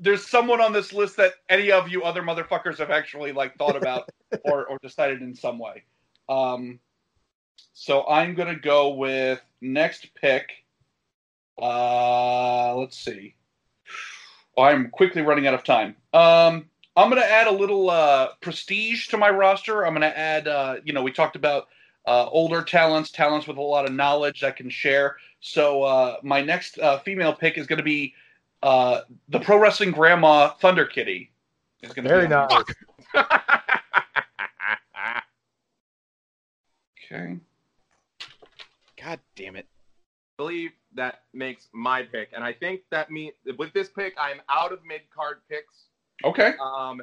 there's someone on this list that any of you other motherfuckers have actually like thought about [laughs] or or decided in some way. Um, so I'm gonna go with next pick. Uh, let's see. I'm quickly running out of time. Um, I'm gonna add a little uh, prestige to my roster. I'm gonna add. Uh, you know, we talked about uh, older talents, talents with a lot of knowledge that can share. So uh, my next uh, female pick is going to be uh, the pro wrestling grandma Thunder Kitty. Is going to Very be on nice. here. [laughs] Okay. God damn it. I believe that makes my pick, and I think that means with this pick, I'm out of mid card picks. Okay. Um,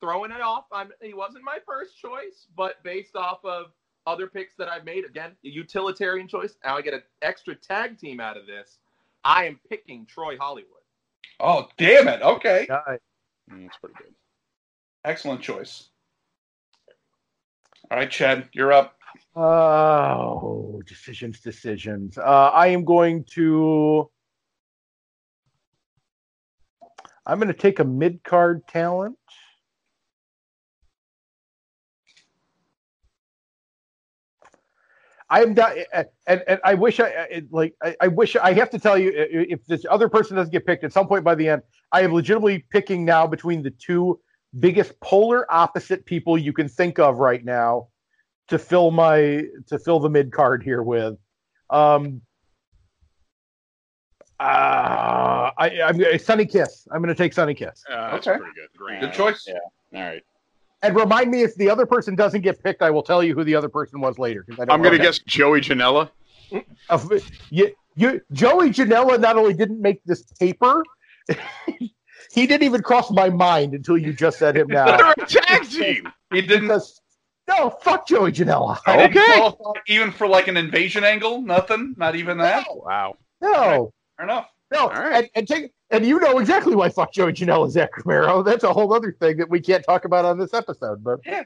throwing it off, I'm he wasn't my first choice, but based off of other picks that I've made, again, a utilitarian choice. Now I get an extra tag team out of this. I am picking Troy Hollywood. Oh damn it. Okay. Nice. Mm, That's pretty good. Excellent choice. All right, Chad, you're up. Oh, decisions, decisions. Uh, I am going to. I'm going to take a mid card talent. I'm not, and, and I wish I like. I, I wish I have to tell you if this other person doesn't get picked at some point by the end, I am legitimately picking now between the two biggest polar opposite people you can think of right now to fill my to fill the mid card here with. Um, uh, I, I'm gonna- Sonny Kiss. I'm going to take Sonny Kiss. Uh, that's Okay. pretty good. Great. Good choice. Yeah. All right. And remind me if the other person doesn't get picked, I will tell you who the other person was later. I don't I'm gonna guess Joey Janela. Of- you, you, Joey Janela not only didn't make this paper, [laughs] he didn't even cross my mind until you just said him now. [laughs] They're a tag team. He didn't. because no, fuck Joey Janela. [laughs] Okay. qualify even for like an invasion angle. Nothing. Not even that. No, Wow. no, Fair enough. no. All right. And, and take and you know exactly why fuck Joey Janela, Zach Romero. That's a whole other thing that we can't talk about on this episode. But yeah.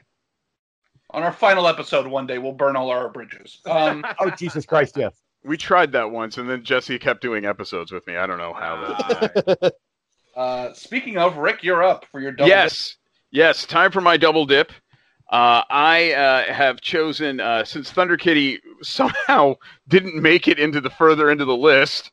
On our final episode, one day we'll burn all our bridges. Um, [laughs] oh Jesus Christ, yes. We tried that once, and then Jesse kept doing episodes with me. I don't know how. That... uh, speaking of Rick, you're up for your double. yes, yes. Time for my double dip. Uh, I uh, have chosen uh, since Thunder Kitty somehow [laughs] didn't make it into the further into the list.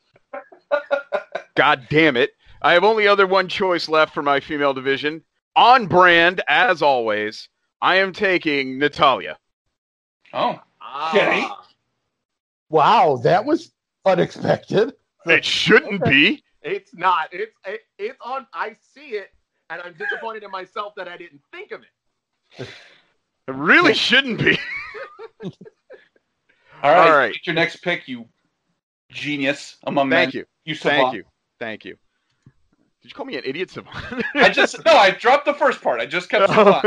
God damn it! I have only other one choice left for my female division. On brand, as always. I am taking Natalia. Oh, Ah. Kenny? Wow, that was unexpected. It shouldn't be. It's not. It's it, it's on. I see it. and I'm disappointed in myself that I didn't think of it. It really shouldn't be. [laughs] All right, All right. Get your next pick, you genius among Thank men. you. You Thank you. Thank you. Did you call me an idiot savant? I just no, I dropped the first part. I just kept [laughs] savant.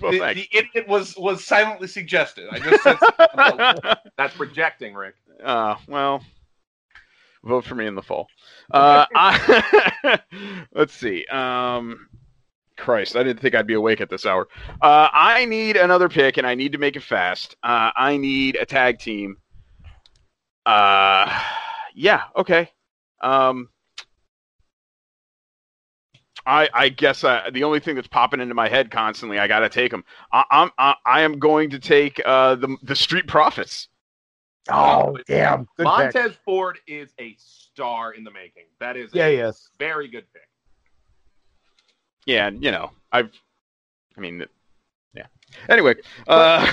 well, the, the idiot was was silently suggested. I just said. [laughs] That's projecting, Rick. Uh, well, vote for me in the fall. Uh, I, [laughs] let's see. Um, Christ, I didn't think I'd be awake at this hour. Uh, I need another pick, and I need to make it fast. Uh, I need a tag team. Uh, yeah, okay. Um, I, I guess uh, the only thing that's popping into my head constantly, I gotta take them. I, I'm I, I am going to take uh, the the Street Profits. Oh, damn. Good pick. Montez Ford is a star in the making. That is Yeah, a yes. very good pick. Yeah, you know, I've, I mean, yeah. Anyway, uh,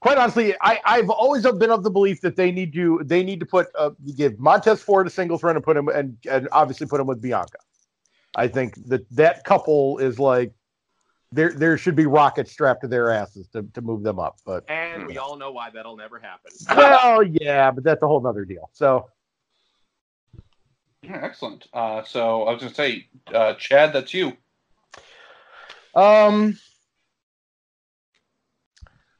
Quite honestly, I, I've always been of the belief that they need to they need to put uh, give Montez Ford a singles run and put him and, and obviously put him with Bianca. I think that that couple is like there there should be rockets strapped to their asses to, to move them up. But And we all know why that'll never happen. well, yeah, but that's a whole nother deal. So Yeah, excellent. Uh, so I was gonna say, uh, Chad, that's you. Um,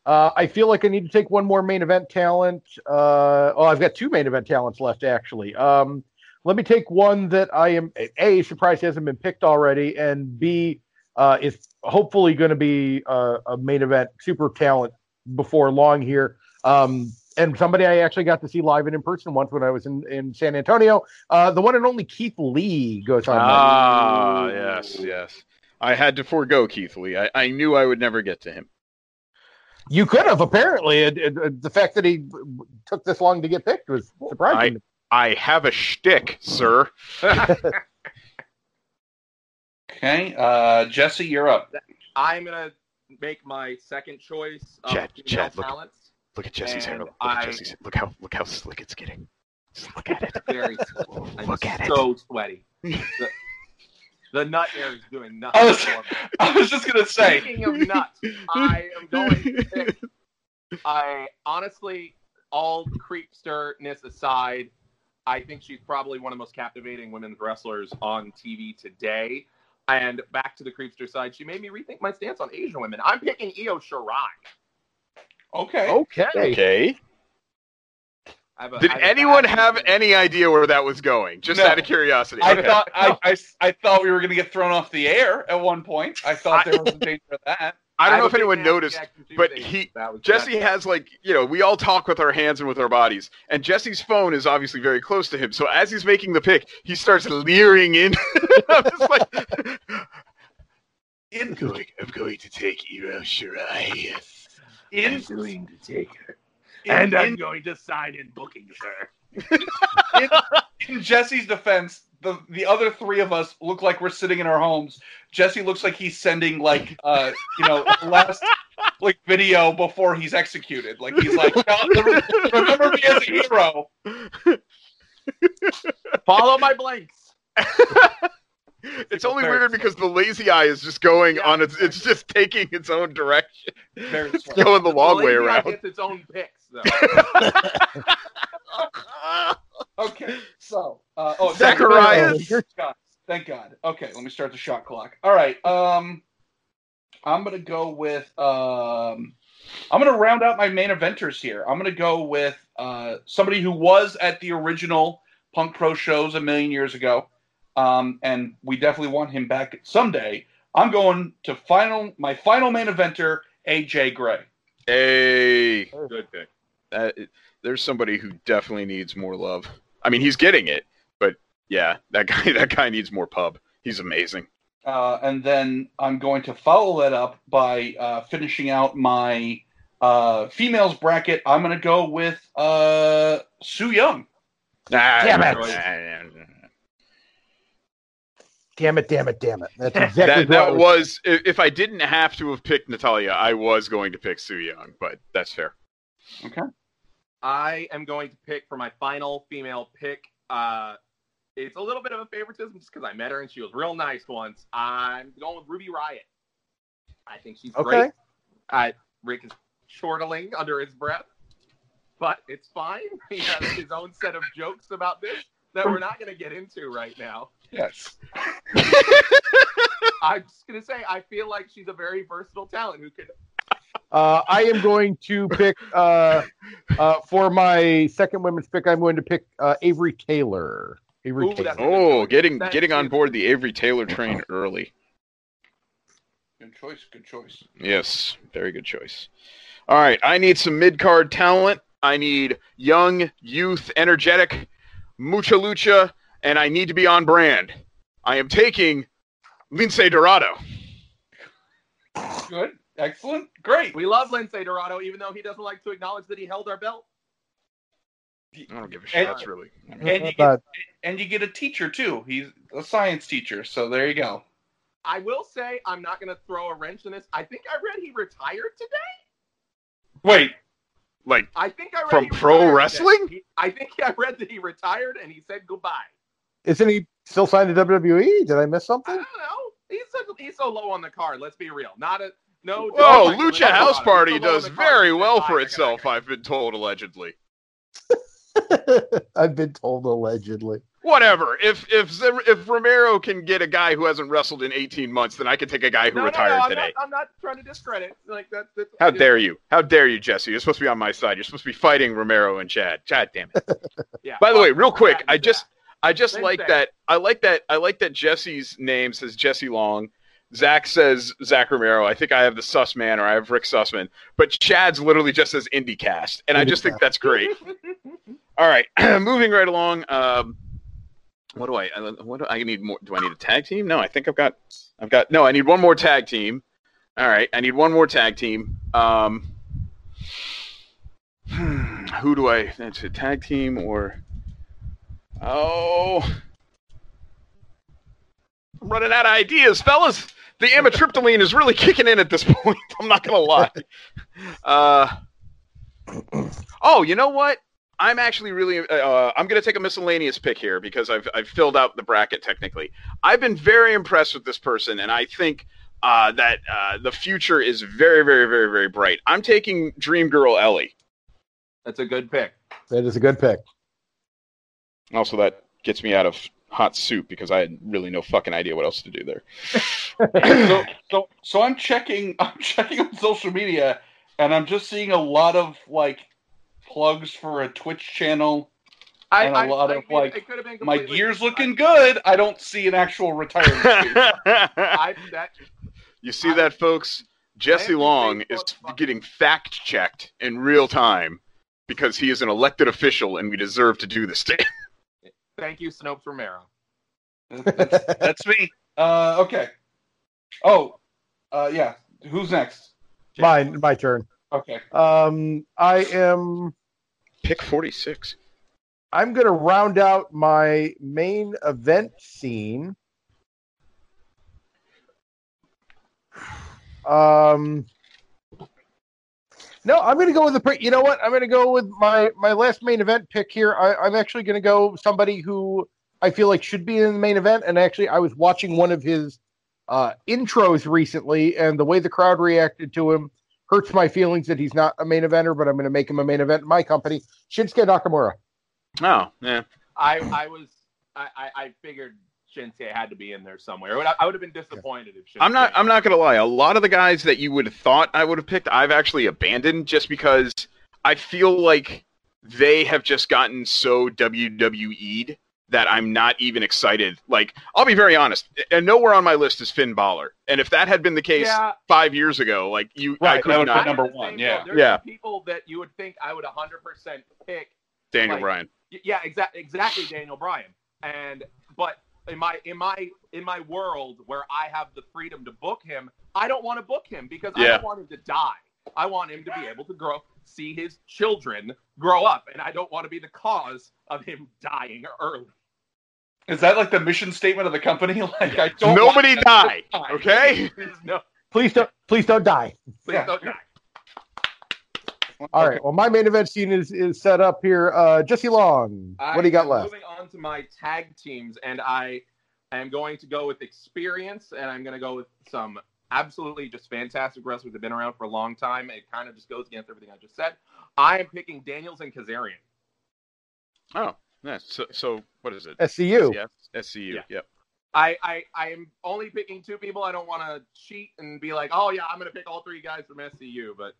uh, I feel like I need to take one more main event talent. Uh, oh, I've got two main event talents left actually. Um, let me take one that I am a surprised hasn't been picked already, and b uh, is hopefully going to be uh, a main event super talent before long here. Um, and somebody I actually got to see live and in person once when I was in, in San Antonio. Uh, the one and only Keith Lee goes on. ah, yes, yes. I had to forego Keith Lee. I, I knew I would never get to him. You could have apparently. It, it, it- the fact that he took this long to get picked was surprising. I have a shtick, sir. [laughs] Okay, uh, Jesse, you're up. I'm gonna make my second choice of Chad, Chad, look. talents. Look at Jesse's hair. And Look at Jesse's. Look how look how slick it's getting. Just look at it. [laughs] Very I'm Look at it. so sweaty. [laughs] The, the nut hair is doing nothing I was- for me. I was just gonna say, Speaking of nuts, I am going to pick. I honestly, all creepsterness aside, I think she's probably one of the most captivating women's wrestlers on TV today. And back to the creepster side, she made me rethink my stance on Asian women. I'm picking Io Shirai. okay. okay. Okay. A- Did I have a anyone have reason. any idea where that was going? Just No. out of curiosity. I Okay. thought I, I, I thought we were gonna get thrown off the air at one point. I thought there was a danger of that. I don't know if anyone noticed, but he- Jesse that's- has like you know we all talk with our hands and with our bodies, and Jesse's phone is obviously very close to him. So as he's making the pick, he starts leering in. [laughs] I'm just like, I'm going, I'm going to take Io Shirai. Yes, in, going to take her. in, and I'm in, going to sign in bookings her. [laughs] in Jesse's defense, the the other three of us look like we're sitting in our homes. Jesse looks like he's sending like uh you know last like video before he's executed. Like he's like, remember me as a hero. [laughs] Follow my blanks. [laughs] It's only weird because the lazy eye is just going Yeah, on its. It's just taking its own direction, Very It's going the long Lazy way around. Gets its own picks though. [laughs] Okay, so uh, oh Zacharias. You're- Thank God. Okay, let me start the shot clock. All right. Um, I'm gonna go with um, I'm gonna round out my main eventers here. I'm gonna go with uh somebody who was at the original Punk Pro shows a million years ago, um, and we definitely want him back someday. I'm going to final my final main eventer, AJ Gray. Hey, Good pick. that, there's somebody who definitely needs more love. I mean, he's getting it, but yeah, that guy. [laughs] That guy needs more pub. He's amazing. Uh, and then I'm going to follow that up by uh, finishing out my uh, females bracket. I'm going to go with uh, Su Yung. Damn it. That, Damn it! Damn it! Damn it! That's [laughs] exactly what I that was if if I didn't have to have picked Natalia, I was going to pick Su Yung, but that's fair. Okay. I am going to pick for my final female pick. Uh, it's a little bit of a favoritism just because I met her and she was real nice once. I'm going with Ruby Riott. I think she's Okay. great. I Rick is chortling under his breath, but it's fine. [laughs] He has his own set of jokes about this that we're not going to get into right now. Yes. [laughs] I'm just going to say I feel like she's a very versatile talent who could. Uh, I am going to pick uh, uh, for my second women's pick. I'm going to pick uh, Avery Taylor. Avery Ooh, Taylor. Oh, getting That getting on board the Avery Taylor train [laughs] early. Good choice. Good choice. Yes, very good choice. All right, I need some mid card talent. I need young, youth, energetic, mucha lucha, and I need to be on brand. I am taking Lince Dorado. Good. Excellent. Great. We love Lince Dorado, even though he doesn't like to acknowledge that he held our belt. I don't give a shit. And- That's really. And you get and you get a teacher too. He's a science teacher, so there you go. I will say I'm not going to throw a wrench in this. I think I read he retired today. Wait, Like, I think I read From pro wrestling? He- I think I read that he retired and he said goodbye. Isn't he still signed to WWE? Did I miss something? I something? don't know. He's so, he's so low on the card. Let's be real. Not a no. whoa, disrespect Lucha Lindsay House Party so does very well for itself. I've been told, allegedly. [laughs] I've been told allegedly. Whatever. If if if Romero can get a guy who hasn't wrestled in 18 months, then I can take a guy who No, no, retired no, I'm today. Not, I'm not trying to discredit. Like that. That's, How I just- dare you? How dare you, Jesse? You're supposed to be on my side. You're supposed to be fighting Romero and Chad. Chad, damn it. [laughs] Yeah. By the well, way, real quick, I is just I just Same like thing. that. I like that. I like that Jesse's name says Jesse Long. Zach says Zach Romero. I think I have the Sussman or I have Rick Sussman. But Chad's literally just says IndyCast, and I just think that's great. [laughs] All right, [clears throat] moving right along. Um, what do I? I- What do I need more? Do I need a tag team? No, I think I've got. I've got. No, I need one more tag team. All right, I need one more tag team. Um, who do I? That's a tag team or? Oh, I'm running out of ideas, fellas. The amitriptyline is really kicking in at this [laughs] point. I'm not gonna lie. [laughs] Uh, oh, you know what? I'm actually really. Uh, I'm going to take a miscellaneous pick here because I've I've filled out the bracket technically. I've been very impressed with this person, and I think uh, that uh, the future is very, very, very, very bright. I'm taking Dream Girl Ellie. That's a good pick. That is a good pick. Also, that gets me out of hot soup because I had really no fucking idea what else to do there. so so so I'm checking [laughs] I'm checking on social media and I'm just seeing a lot of like plugs for a Twitch channel. I, And a I- lot I of, mean, like, it could have been My completely- gear's looking good. I don't see an actual retirement. [laughs] I, that, you see that, folks? Jesse Long is getting fact checked in real time because he is an elected official and we deserve to do this to him. [laughs] thank you, Snopes Romero. that's, that's me. Uh, okay. Oh, uh, yeah. Who's next? Mine, my turn. Okay. Um, I am. Pick 46. I'm going to round out my main event scene. [sighs] Um, no, I'm going to go with the. pre- You know what? I'm going to go with my my last main event pick here. I, I'm actually going to go somebody who I feel like should be in the main event. And actually, I was watching one of his uh, intros recently, and the way the crowd reacted to him hurts my feelings that he's not a main eventer. But I'm going to make him a main event in my company, Shinsuke Nakamura. Oh, yeah. I, I was, I, I, I figured Shinsuke had to be in there somewhere. I would, I would have been disappointed if Shinsuke. I'm not. I'm not gonna lie. A lot of the guys that you would have thought I would have picked, I've actually abandoned just because I feel like they have just gotten so WWE'd that I'm not even excited. Like, I'll be very honest, and nowhere on my list is Finn Balor. And if that had been the case Yeah, five years ago, like you, I Right, could that would not. number I'm in the one, yeah. boat. There's Yeah. people that you would think I would 100% pick. Daniel like- Bryan. Yeah, exactly, exactly, Daniel Bryan. And but in my in my in my world where I have the freedom to book him, I don't want to book him because I don't want him to die. I want him to be able to grow, see his children grow up, and I don't want to be the cause of him dying early. Is that like the mission statement of the company? [laughs] Like, I don't. Nobody want die. to die. Okay. [laughs] no, Please don't, please don't die. please Yeah. don't die. All right. Well, my main event scene is, is set up here. Uh, Jesse Long, what do you got left? Moving on to my tag teams, and I am going to go with experience, and I'm going to go with some absolutely just fantastic wrestlers that have been around for a long time. It kind of just goes against everything I just said. I am picking Daniels and Kazarian. Oh, yeah. So, so what is it? SCU. Yes, SCU. Yeah. Yep. I, I I am only picking two people. I don't want to cheat and be like, oh yeah, I'm going to pick all three guys from SCU, but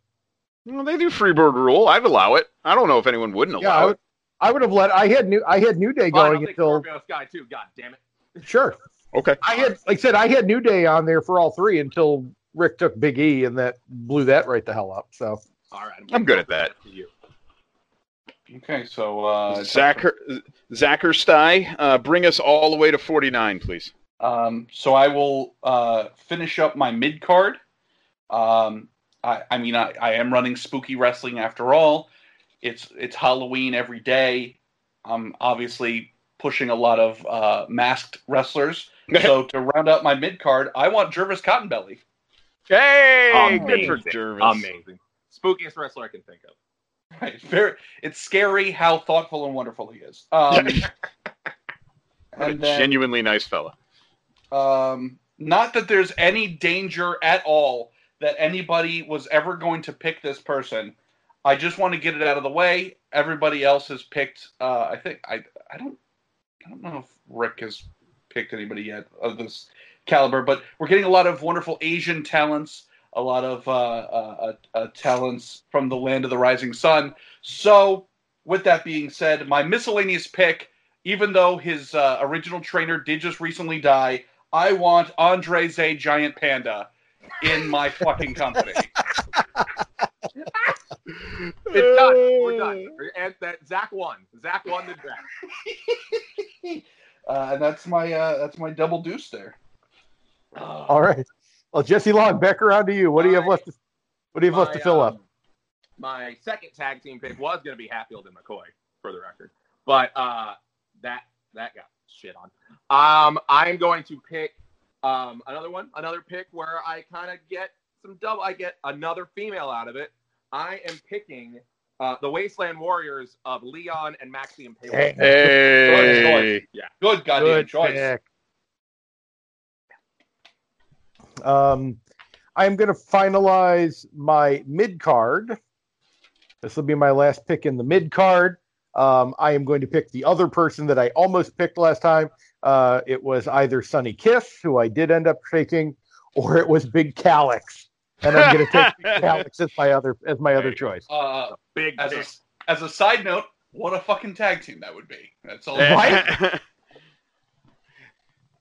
Well, they do Freebird rule. I'd allow it. I don't know if anyone wouldn't Yeah, I allow would, I would have let. I had new. I had New Day fine, I'll going take until Sky too. God damn it. [laughs] sure. Okay. I had, like I said, I had New Day on there for all three until Rick took Big E, and that blew that right the hell up. So All right, I'm good at that. To you. Okay, so uh, Zacher, Zacher Sty, uh, bring us all the way to 49, please. Um, so I will uh, finish up my mid card. Um, I, I mean, I, I am running spooky wrestling after all. It's it's Halloween every day. I'm obviously pushing a lot of uh, masked wrestlers. [laughs] so to round out my mid card, I want Jervis Cottonbelly. Hey, good Amazing. for Jervis. Amazing. Spookiest wrestler I can think of. Right, it's very. It's scary how thoughtful and wonderful he is. Um, What [laughs] a and then, genuinely nice fella. Um, not that there's any danger at all that anybody was ever going to pick this person. I just want to get it out of the way. Everybody else has picked. Uh, I think I. I don't. I don't know if Rick has picked anybody yet of this caliber, but we're getting a lot of wonderful Asian talents, a lot of uh, uh, uh, uh, talents from the land of the rising sun. So, with that being said, my miscellaneous pick, even though his uh, original trainer did just recently die, I want Andre the Giant Panda in my fucking company. [laughs] It's done. We're done. And that Zach won. Zach won the draft. [laughs] uh, and that's my uh, that's my double deuce there. all right. Well, Jesse Long, back around to you. What do you have left? To, what do you have left to fill um, up? My second tag team pick was going to be Hatfield and McCoy, for the record, but uh, that that got shit on. Um, I'm going to pick um, another one, another pick where I kind of get some double. I get another female out of it. I am picking uh, the Wasteland Warriors of Leon and Maxium Palin. Hey. Hey. Good goddamn Good choice. pick. Um, I'm going to finalize my mid card. This will be my last pick in the mid card. Um, I am going to pick the other person that I almost picked last time. Uh, it was either Sonny Kiss, who I did end up taking, or it was Big Calix, and I'm going to take Big [laughs] Calix as my other as my other choice. Uh, Big as a as a side note, what a fucking tag team that would be. That's all. Right? [laughs]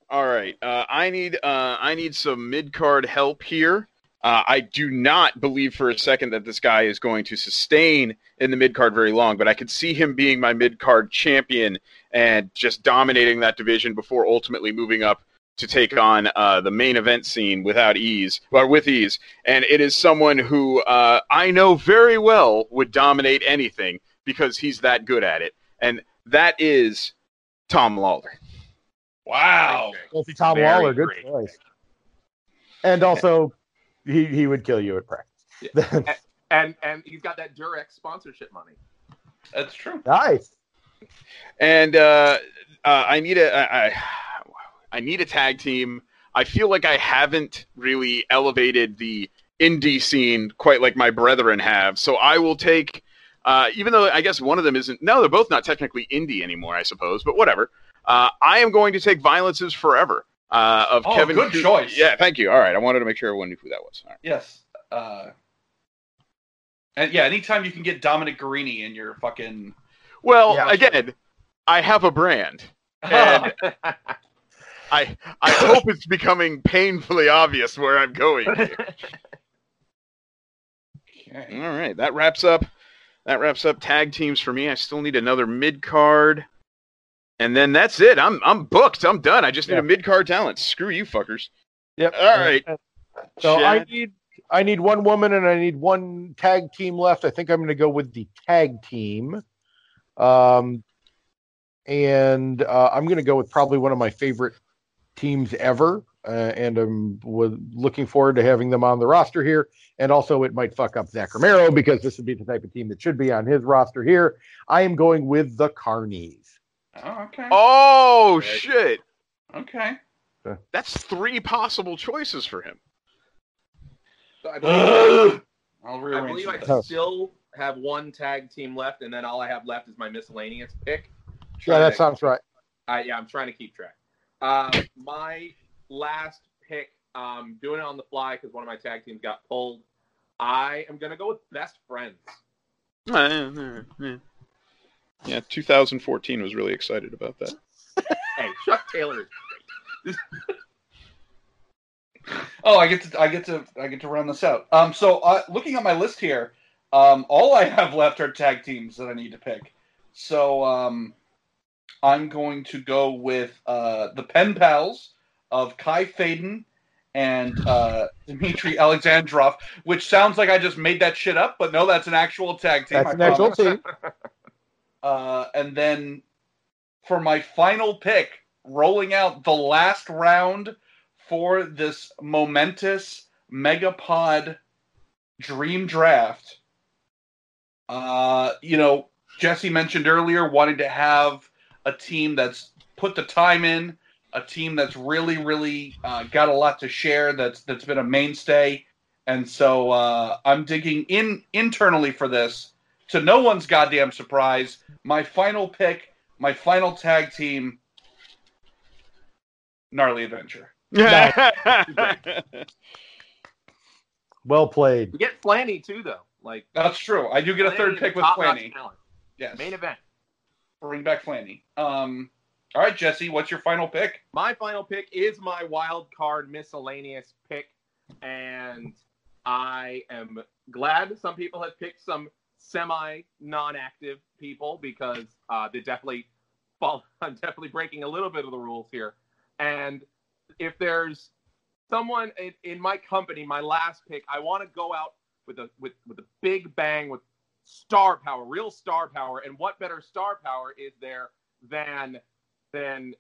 All right. Uh, I need uh, I need some mid card help here. Uh, I do not believe for a second that this guy is going to sustain in the mid card very long, but I could see him being my mid card champion and just dominating that division before ultimately moving up to take on uh, the main event scene without ease, or with ease. And it is someone who uh, I know very well would dominate anything because he's that good at it, and that is Tom Lawlor. Wow. Well, Tom Very Waller, good great. choice. And also, he, he would kill you at practice. [laughs] and and he's got that Durex sponsorship money. That's true. nice. and uh, uh, I need a I, I, I need a tag team. I feel like I haven't really elevated the indie scene quite like my brethren have, so I will take. Uh, even though I guess one of them isn't. No, they're both not technically indie anymore, I suppose. But whatever. Uh, I am going to take "Violence Is Forever" uh, of Oh, Kevin. good Ku- choice. Yeah, thank you. All right, I wanted to make sure everyone knew who that was. All right. Yes. Uh, and yeah, anytime you can get Dominic Garrini in your fucking. Well, Yeah. again, I have a brand. And [laughs] I I hope it's becoming painfully obvious where I'm going. Okay. All right, that wraps up. That wraps up tag teams for me. I still need another mid card, and then that's it. I'm I'm booked. I'm done. I just need Yeah. a mid card talent. Screw you, fuckers. Yep. All right. So I need I need one woman and I need one tag team left. I think I'm going to go with the tag team. Um, and uh, I'm going to go with probably one of my favorite teams ever. uh, and I'm w- looking forward to having them on the roster here. And also, it might fuck up Zach Romero because this would be the type of team that should be on his roster here. I am going with the Carnies. Oh, okay. Oh Right. shit! Okay. That's three possible choices for him. So I [gasps] believe, I'll I believe I still have one tag team left, and then all I have left is my miscellaneous pick. Yeah, that to- sounds right. I, yeah, I'm trying to keep track. Um, my last pick, um, doing it on the fly because one of my tag teams got pulled. I am gonna go with best friends. [laughs] Yeah, 2014 was really excited about that. [laughs] Hey, Chuck Taylor. is [laughs] Oh, I get to I get to I get to run this out. Um, so uh, looking at my list here, um, all I have left are tag teams that I need to pick. So um, I'm going to go with uh, the Pen Pals of Kai Faden and uh, Dmitry Alexandrov, which sounds like I just made that shit up, but no, that's an actual tag team. That's I an actual team. [laughs] Uh, and then for my final pick, rolling out the last round for this momentous Megapod Dream Draft. Uh, you know, Jesse mentioned earlier wanting to have a team that's put the time in, a team that's really, really uh, got a lot to share. That's that's been a mainstay, and so uh, I'm digging in internally for this. To no one's goddamn surprise, my final pick, my final tag team, Gnarly Adventure. [laughs] Well played. We get Flanny too, though. Like That's true. I do get a third pick with Flanny. talent. Yes. Main event. Bring back Flanny. Um, all right, Jesse, what's your final pick? My final pick is my wild card miscellaneous pick, and I am glad some people have picked some semi non-active people because uh, they definitely [laughs] fall. I'm definitely breaking a little bit of the rules here, and if there's someone in, in my company, my last pick, I want to go out with a with with a big bang with star power, real star power, and what better star power is there than than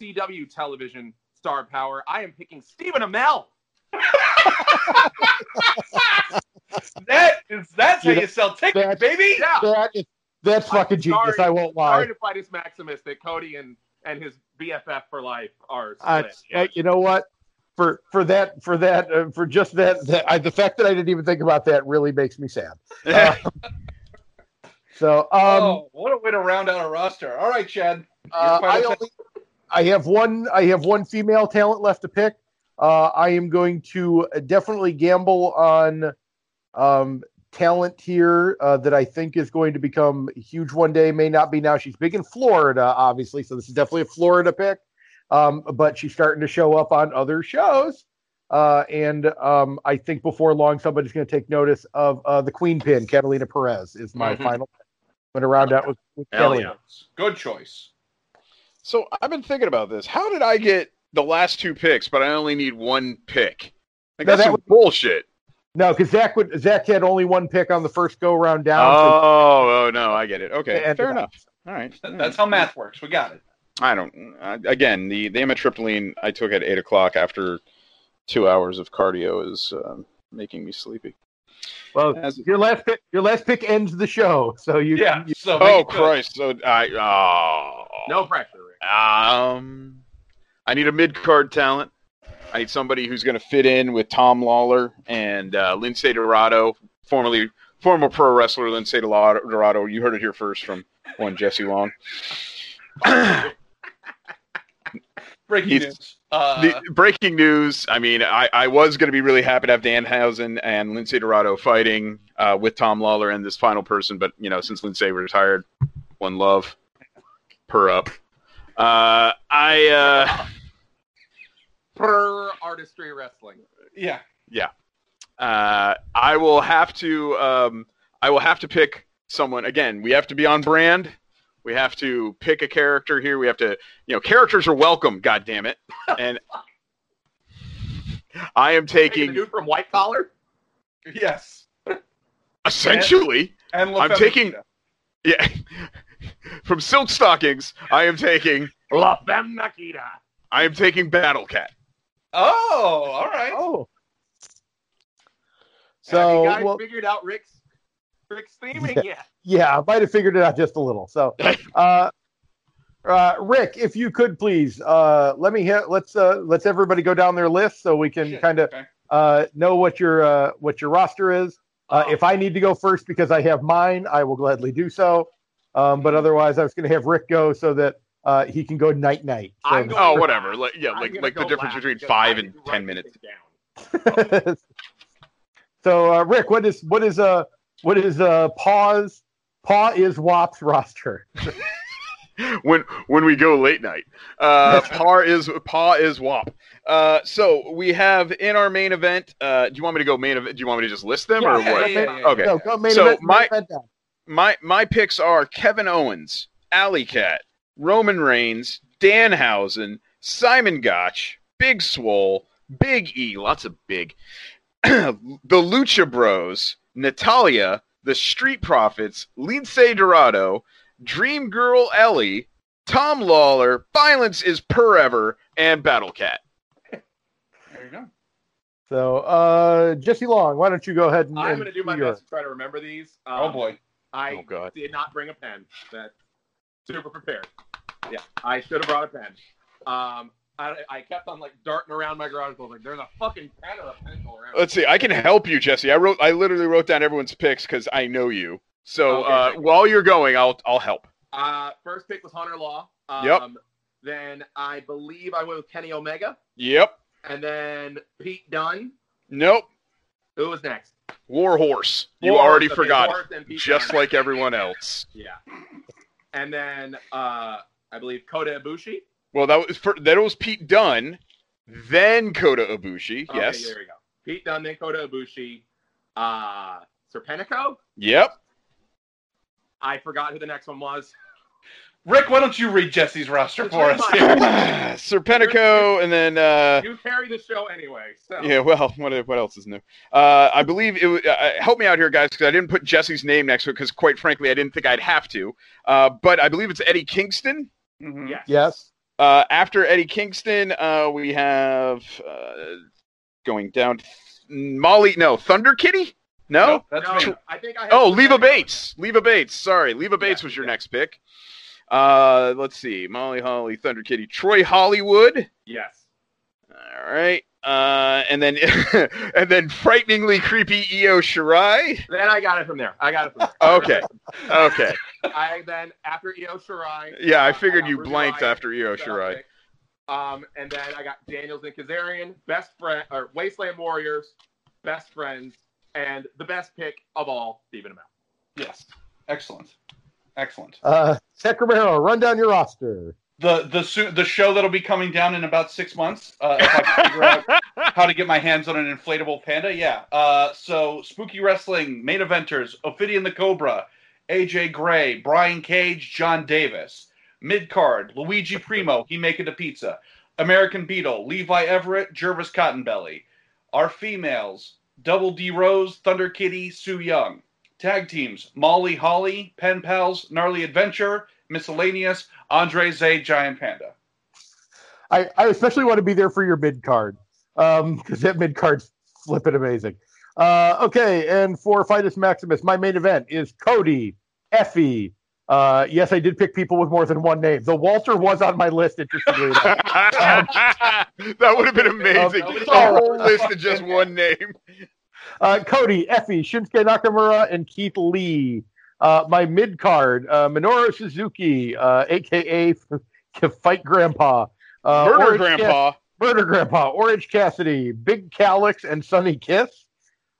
CW television star power? I am picking Stephen Amell. [laughs] [laughs] That is that's how You know, you sell tickets, that- baby. Yeah. That is, that's I'm fucking genius. I won't lie. Sorry to fight his Maximus that Cody and and his BFF for life are Uh, split. uh, you know what? For for that for that uh, for just that, that I, the fact that I didn't even think about that really makes me sad. [laughs] Uh, so um, oh, what a way to round out a roster. All right, Chad. uh, I only I have one I have one female talent left to pick. Uh, I am going to definitely gamble on um, talent here uh, that I think is going to become huge one day. May not be now. She's big in Florida, obviously, so this is definitely a Florida pick. Um, but she's starting to show up on other shows. Uh, and um, I think before long, somebody's going to take notice of uh, the Queen Pin. Catalina Perez is my Mhm. final. I'm going to round out with, with Hell Catalina. Good choice. So I've been thinking about this. How did I get the last two picks, but I only need one pick? Like No, that's that some was- bullshit. No, because Zach would Zach had only one pick on the first go round down. so Oh, oh no, I get it. Okay, fair enough. All right, all Th- right. That's how math works. We got it. I don't. I, again, the the amitriptyline I took at eight o'clock after two hours of cardio is um, making me sleepy. well, As- your last pick, your last pick ends the show. So you, Yeah. you- So oh. Christ! So I oh No pressure, Rick. Um, I need a mid card talent. I need somebody who's going to fit in with Tom Lawlor and uh, Lince Dorado, formerly former pro wrestler Lince Dorado. You heard it here first from one Jesse Long. [coughs] Breaking He's- news. Uh, the breaking news. I mean, I, I was going to be really happy to have Danhausen and Lince Dorado fighting uh, with Tom Lawlor and this final person, but you know, since Lince retired, one love, per up. Uh, I uh, Per artistry wrestling. yeah. Yeah. Uh, I will have to um, I will have to pick someone again. We have to be on brand. We have to pick a character here. We have to, you know, characters are welcome. God damn it! [laughs] And I am Taking the taking dude from White Collar. Yes. essentially. And La I'm taking- Yeah. [laughs] From Silk Stockings, I am taking La Femme Nikita. I am taking Battle Cat. Oh, all right. Oh. So Have you guys well, figured out Rick's Rick's theming Yeah. yet? yeah, I might have figured it out just a little. So, [laughs] uh, uh, Rick, if you could please, uh, let me hit. Let's uh, let's everybody go down their list so we can kind of okay. uh, know what your uh, what your roster is. Uh, Oh. if I need to go first because I have mine, I will gladly do so. Um, but otherwise, I was going to have Rick go so that uh, he can go night night. So going Oh, whatever. Like, yeah, like like the difference last between five and ten minutes. down. [laughs] so, uh, Rick, what is what is uh what is uh pause? Paw is WAP's roster. [laughs] when when we go late night. Uh, [laughs] par is paw is wop. Uh, so we have in our main event. Uh, do you want me to go main event? Do you want me to just list them or Yeah, what? yeah, yeah, yeah. Okay. No, go main So event, main my- event. My my picks are Kevin Owens, Alley Cat, Roman Reigns, Danhausen, Simon Gotch, Big Swole, Big E, lots of big, [clears throat] the Lucha Bros, Natalia, the Street Profits, Lince Dorado, Dream Girl Ellie, Tom Lawlor, Violence is Forever, and Battle Cat. There you go. So, uh, Jesse Long, why don't you go ahead and, I'm going to do my your- best to try to remember these. Um, Oh boy. I Oh God. did not bring a pen. That super prepared. Yeah, I should have brought a pen. Um, I, I kept on like darting around my garage. I was like, "There's a fucking pen or a pencil around." Let's see. I can help you, Jesse. I wrote. I literally wrote down everyone's picks because I know you. So Okay, uh, while you're going, I'll I'll help. Uh, first pick was Hunter Law. Um, Yep. Then I believe I went with Kenny Omega, Yep. and then Pete Dunne. Nope. Who was next? Warhorse. You Warhorse, already okay, forgot. Warhorse Just Dunne. like everyone else. yeah. And then uh, I believe Kota Ibushi. Well, that was for, that was Pete Dunne, then Kota Ibushi. Okay, yes. there we go. Pete Dunne, then Kota Ibushi. Uh, Serpentico. Yep. I forgot who the next one was. [laughs] Rick, why don't you read Jesse's roster Just for us? mine. here? [sighs] Serpentico, and then uh, You carry the show anyway. So yeah. Well, what what else is new? Uh, I believe it. wa- Uh, help me out here, guys, because I didn't put Jesse's name next to it because, quite frankly, I didn't think I'd have to. Uh, but I believe it's Eddie Kingston. Mhm. yes. Yes. Uh, after Eddie Kingston, uh, we have uh, going down Molly. No, Thunder Kitty. No. Nope, that's No, me. I think I have Oh, Leva Bates. Leva Bates. Sorry, Leva Bates Yeah, was your yeah. next pick. Uh, let's see. Molly Holly, Thunder Kitty, Troy Hollywood. Yes. All right. Uh, and then [laughs] and then frighteningly creepy Io Shirai. Then I got it from there. I got it from there. Okay. Okay. [laughs] I then after Io Shirai. Yeah, I uh, figured got you Ruby blanked Riott, after Io Shirai. Um, and then I got Daniels and Kazarian, best friend or Wasteland Warriors, best friends, and the best pick of all, Stephen Amell. Yes. Excellent. Excellent. Uh, Sacramento, run down your roster. The the su- the show that'll be coming down in about six months. Uh, if I can figure out [laughs] how to get my hands on an inflatable panda, yeah. Uh, so spooky wrestling main eventers: Ophidian the Cobra, AJ Gray, Brian Cage, John Davis. Mid card: Luigi Primo, he make it a pizza. American Beetle, Levi Everett, Jervis Cottonbelly. Our females: Double D Rose, Thunder Kitty, Su Yung. Tag teams: Molly Holly, Pen Pals, Gnarly Adventure, Miscellaneous, Andre the, Giant Panda. I, I especially want to be there for your mid card because that mid card's flipping amazing. Uh, okay, and for Fightus Maximus, my main event is Cody, Effy. Uh, yes, I did pick people with more than one name. The Walter was on my list, interestingly enough. [laughs] that would have been amazing. Um, a whole [laughs] list of just one name. Uh, Cody, Effy, Shinsuke Nakamura, and Keith Lee. Uh, my mid card, uh, Minoru Suzuki, uh, aka [laughs] Fight Grandpa. Uh, Murder Orange Grandpa. Murder Grandpa, Orange Cassidy, Big Calix, and Sonny Kiss.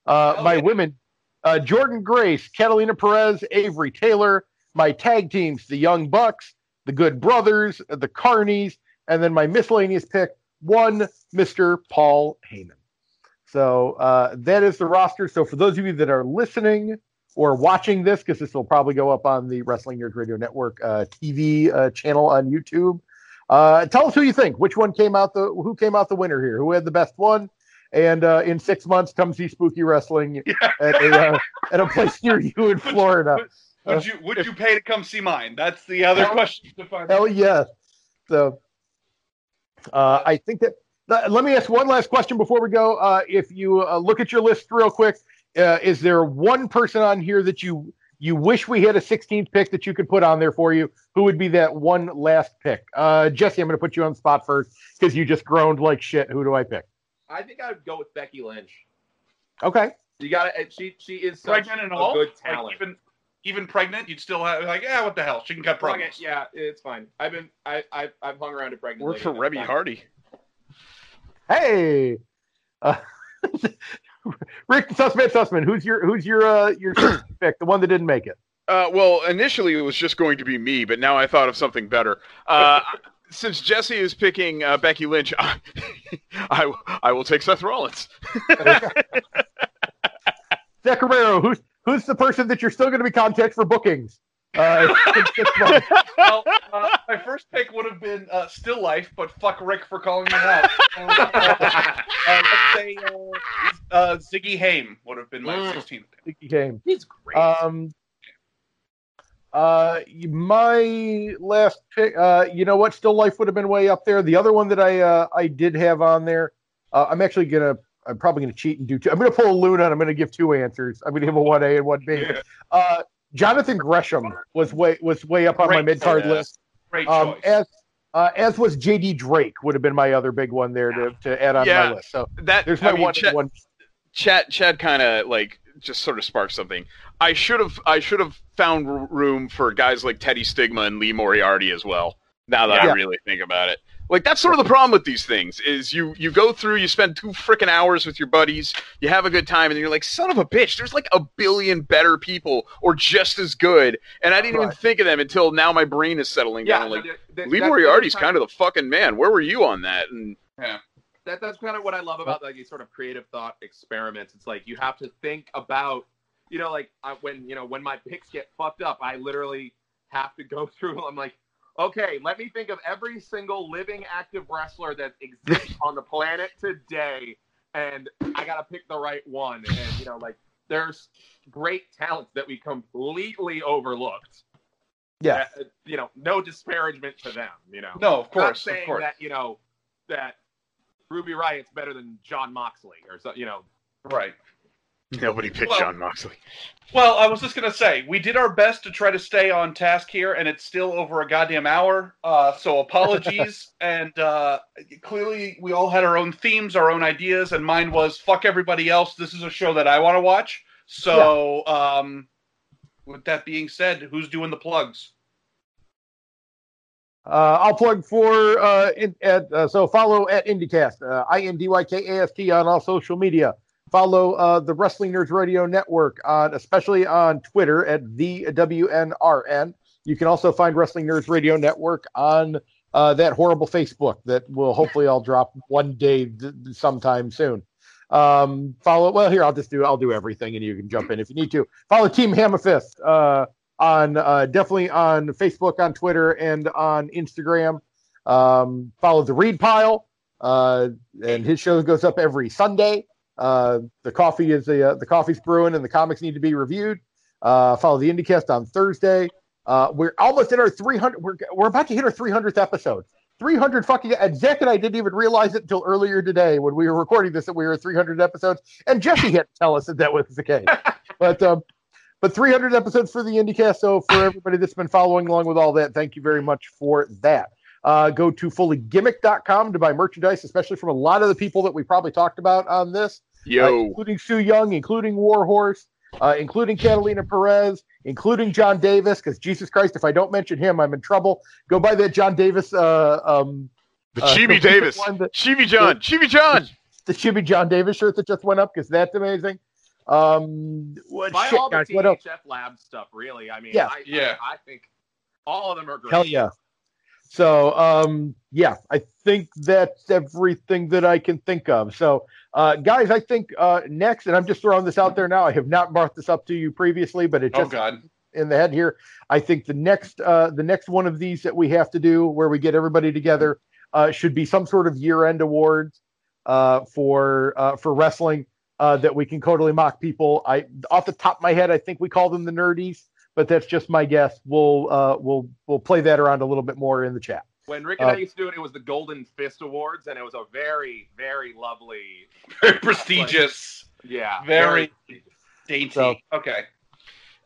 Uh, Oh, my yeah. women, uh, Jordan Grace, Catalina Perez, Avery Taylor. My tag teams, the Young Bucks, the Good Brothers, the Carnies, and then my miscellaneous pick, one Mr. Paul Heyman. So uh, that is the roster. So for those of you that are listening or watching this, because this will probably go up on the Wrestling Nerds Radio Network uh, TV uh, channel on YouTube, uh, tell us who you think. Which one came out the who came out the winner here? Who had the best one? And uh, in six months, come see Spooky Wrestling [laughs] at a uh, at a place near you in Florida. Would you would you pay to come see mine? That's the other Hell- question to find. Hell yes. So uh, I think that Let me ask one last question before we go. Uh, if you uh, look at your list real quick, uh, is there one person on here that you you wish we had a 16th pick that you could put on there for you? Who would be that one last pick? Uh, Jesse, I'm going to put you on the spot first because you just groaned like shit. Who do I pick? I think I would go with Becky Lynch. Okay. You got to She she is such pregnant and a all. good Like, talent. even even pregnant, you'd still have like, yeah, what the hell? She can cut Pregnant, promos. yeah, it's fine. I've been I I I've hung around a pregnant. Work for and Reby it's. Hardy. Hey, uh, [laughs] Rick Sussman Sussman. Who's your who's your uh, your [clears throat] pick? The one that didn't make it. Uh, well, initially it was just going to be me, but now I thought of something better. Uh, [laughs] since Jesse is picking uh, Becky Lynch, I, [laughs] I I will take Seth Rollins. Zach. Who's who's the person that you're still going to be contact for bookings? Uh, in six months? well, uh, my first pick would have been uh, Still Life, but fuck Rick for calling me out. So, uh, uh, let's say uh, uh, Ziggy Haim would have been my Mm. 16th pick. think he came. He's great. Um, uh, my last pick. Uh, you know what? Still, life would have been way up there. The other one that I uh, I did have on there. Uh, I'm actually gonna. I'm probably gonna cheat and do two. I'm gonna pull a Luna and I'm gonna give two answers. I'm gonna give a one A and one B. [laughs] Uh, Jonathan Gresham was way was way up on my Great mid card list. Great Um, choice. as uh, as was JD Drake would have been my other big one there to, to add on Yeah. my list. So That there's my I mean, one, Chad, one. Chad, Chad kind of like just sort of sparked something. I should have I should have found r- room for guys like Teddy Stigma and Lee Moriarty as well. Now that Yeah. I really think about it, like that's sort of the problem with these things is you you go through you spend two freaking hours with your buddies, you have a good time, and then you're like, son of a bitch, there's like a billion better people or just as good, and I didn't even think of them until now. My brain is settling yeah, down. Like th- th- Lee Moriarty's kind of the fucking man. Where were you on that? And yeah that, that's kind of what I love about like these sort of creative thought experiments. It's like you have to think about, you know, like I, when you know when my picks get fucked up, I literally have to go [laughs] through. I'm like, okay, let me think of every single living active wrestler that exists [laughs] on the planet today, and I gotta pick the right one. And you know, like there's great talents that we completely overlooked. Yeah. Uh, you know, no disparagement to them. You know, no, of I'm not course, saying of course. that you know that Ruby Riott's better than Jon Moxley or so. You know, Right. Nobody picked Well- Jon Moxley. Well, I was just gonna say we did our best to try to stay on task here, and it's still over a goddamn hour. Uh, so [laughs] apologies. and uh, clearly, we all had our own themes, our own ideas, and mine was fuck everybody else. This is a show that I want to watch. So, um, with that being said, who's doing the plugs? Uh, I'll plug for uh, in, at uh, so follow at IndyKast, uh, I N D Y K A S T on all social media. Follow uh, the Wrestling Nerds Radio Network on, especially on Twitter at the WNRN. You can also find Wrestling Nerds Radio Network on uh, that horrible Facebook that will hopefully I'll drop one day th- sometime soon. Um, follow well here. I'll just do I'll do everything and you can jump in if you need to. Follow Team Hammerfist uh, on uh, definitely on Facebook, on Twitter, and on Instagram. Um, follow the Read Pile, uh, and his show goes up every Sunday. Uh, the coffee is the uh, the coffee's brewing, and the comics need to be reviewed. Uh, follow the IndyKast on Thursday. Uh, we're almost in our 300. We're we're about to hit our 300th episode. 300 fucking. And Zach and I didn't even realize it until earlier today when we were recording this that we were at 300 episodes, and Jesse had to tell us that that was the case. [laughs] but um, but 300 episodes for the IndyKast. So for everybody that's been following along with all that, thank you very much for that. Uh, go to fullygimmick.com to buy merchandise, especially from a lot of the people that we probably talked about on this, uh, including Su Yung, including Warhorse, uh, including Catalina Perez, including John Davis. Because Jesus Christ, if I don't mention him, I'm in trouble. Go buy that John Davis, uh, um, the uh, Chibi the Davis, one that- Chibi John, Chibi John. the Chibi John Davis shirt that just went up because that's amazing. Um, what buy shit, all the guys? What else? THF Lab stuff. Really, I mean, Yeah. I, Yeah. I, I think all of them are great. Hell yeah. So, um, yeah, I think that's everything that I can think of. So, uh, guys, I think uh, next, and I'm just throwing this out there now. I have not brought this up to you previously, but it Oh just God. in the head here. I think the next, uh, the next one of these that we have to do, where we get everybody together, uh, should be some sort of year-end awards uh, for uh, for wrestling uh, that we can totally mock people. I, off the top of my head, I think we call them the nerdies, but that's just my guess. We'll uh, we'll we'll play that around a little bit more in the chat. When Rick and Uh, I used to do it, it was the Golden Fist Awards, and it was a very, very lovely. Very prestigious. Yeah, Very dainty. So- okay.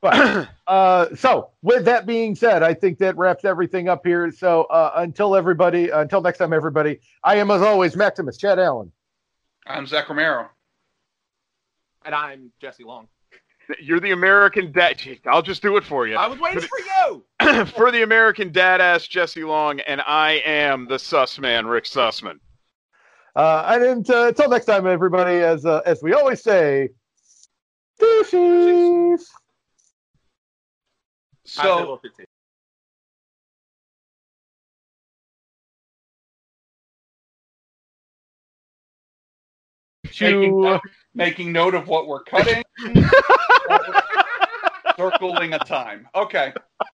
But [clears throat] uh, so with that being said, I think that wraps everything up here. So uh, until everybody, until next time, everybody, I am as always Maximus Chad Allen. I'm Zach Romero. And I'm Jesse Long. You're the American dad. I'll just do it for you. I was waiting for you. [clears throat] for the American dad ass Jesse Long, and I am the sus man, Rick Sussman. Uh, and uh, until next time, everybody, as uh, as we always say, douches. So level 15. making, To, making note of what we're cutting. [laughs] circling a time. Okay.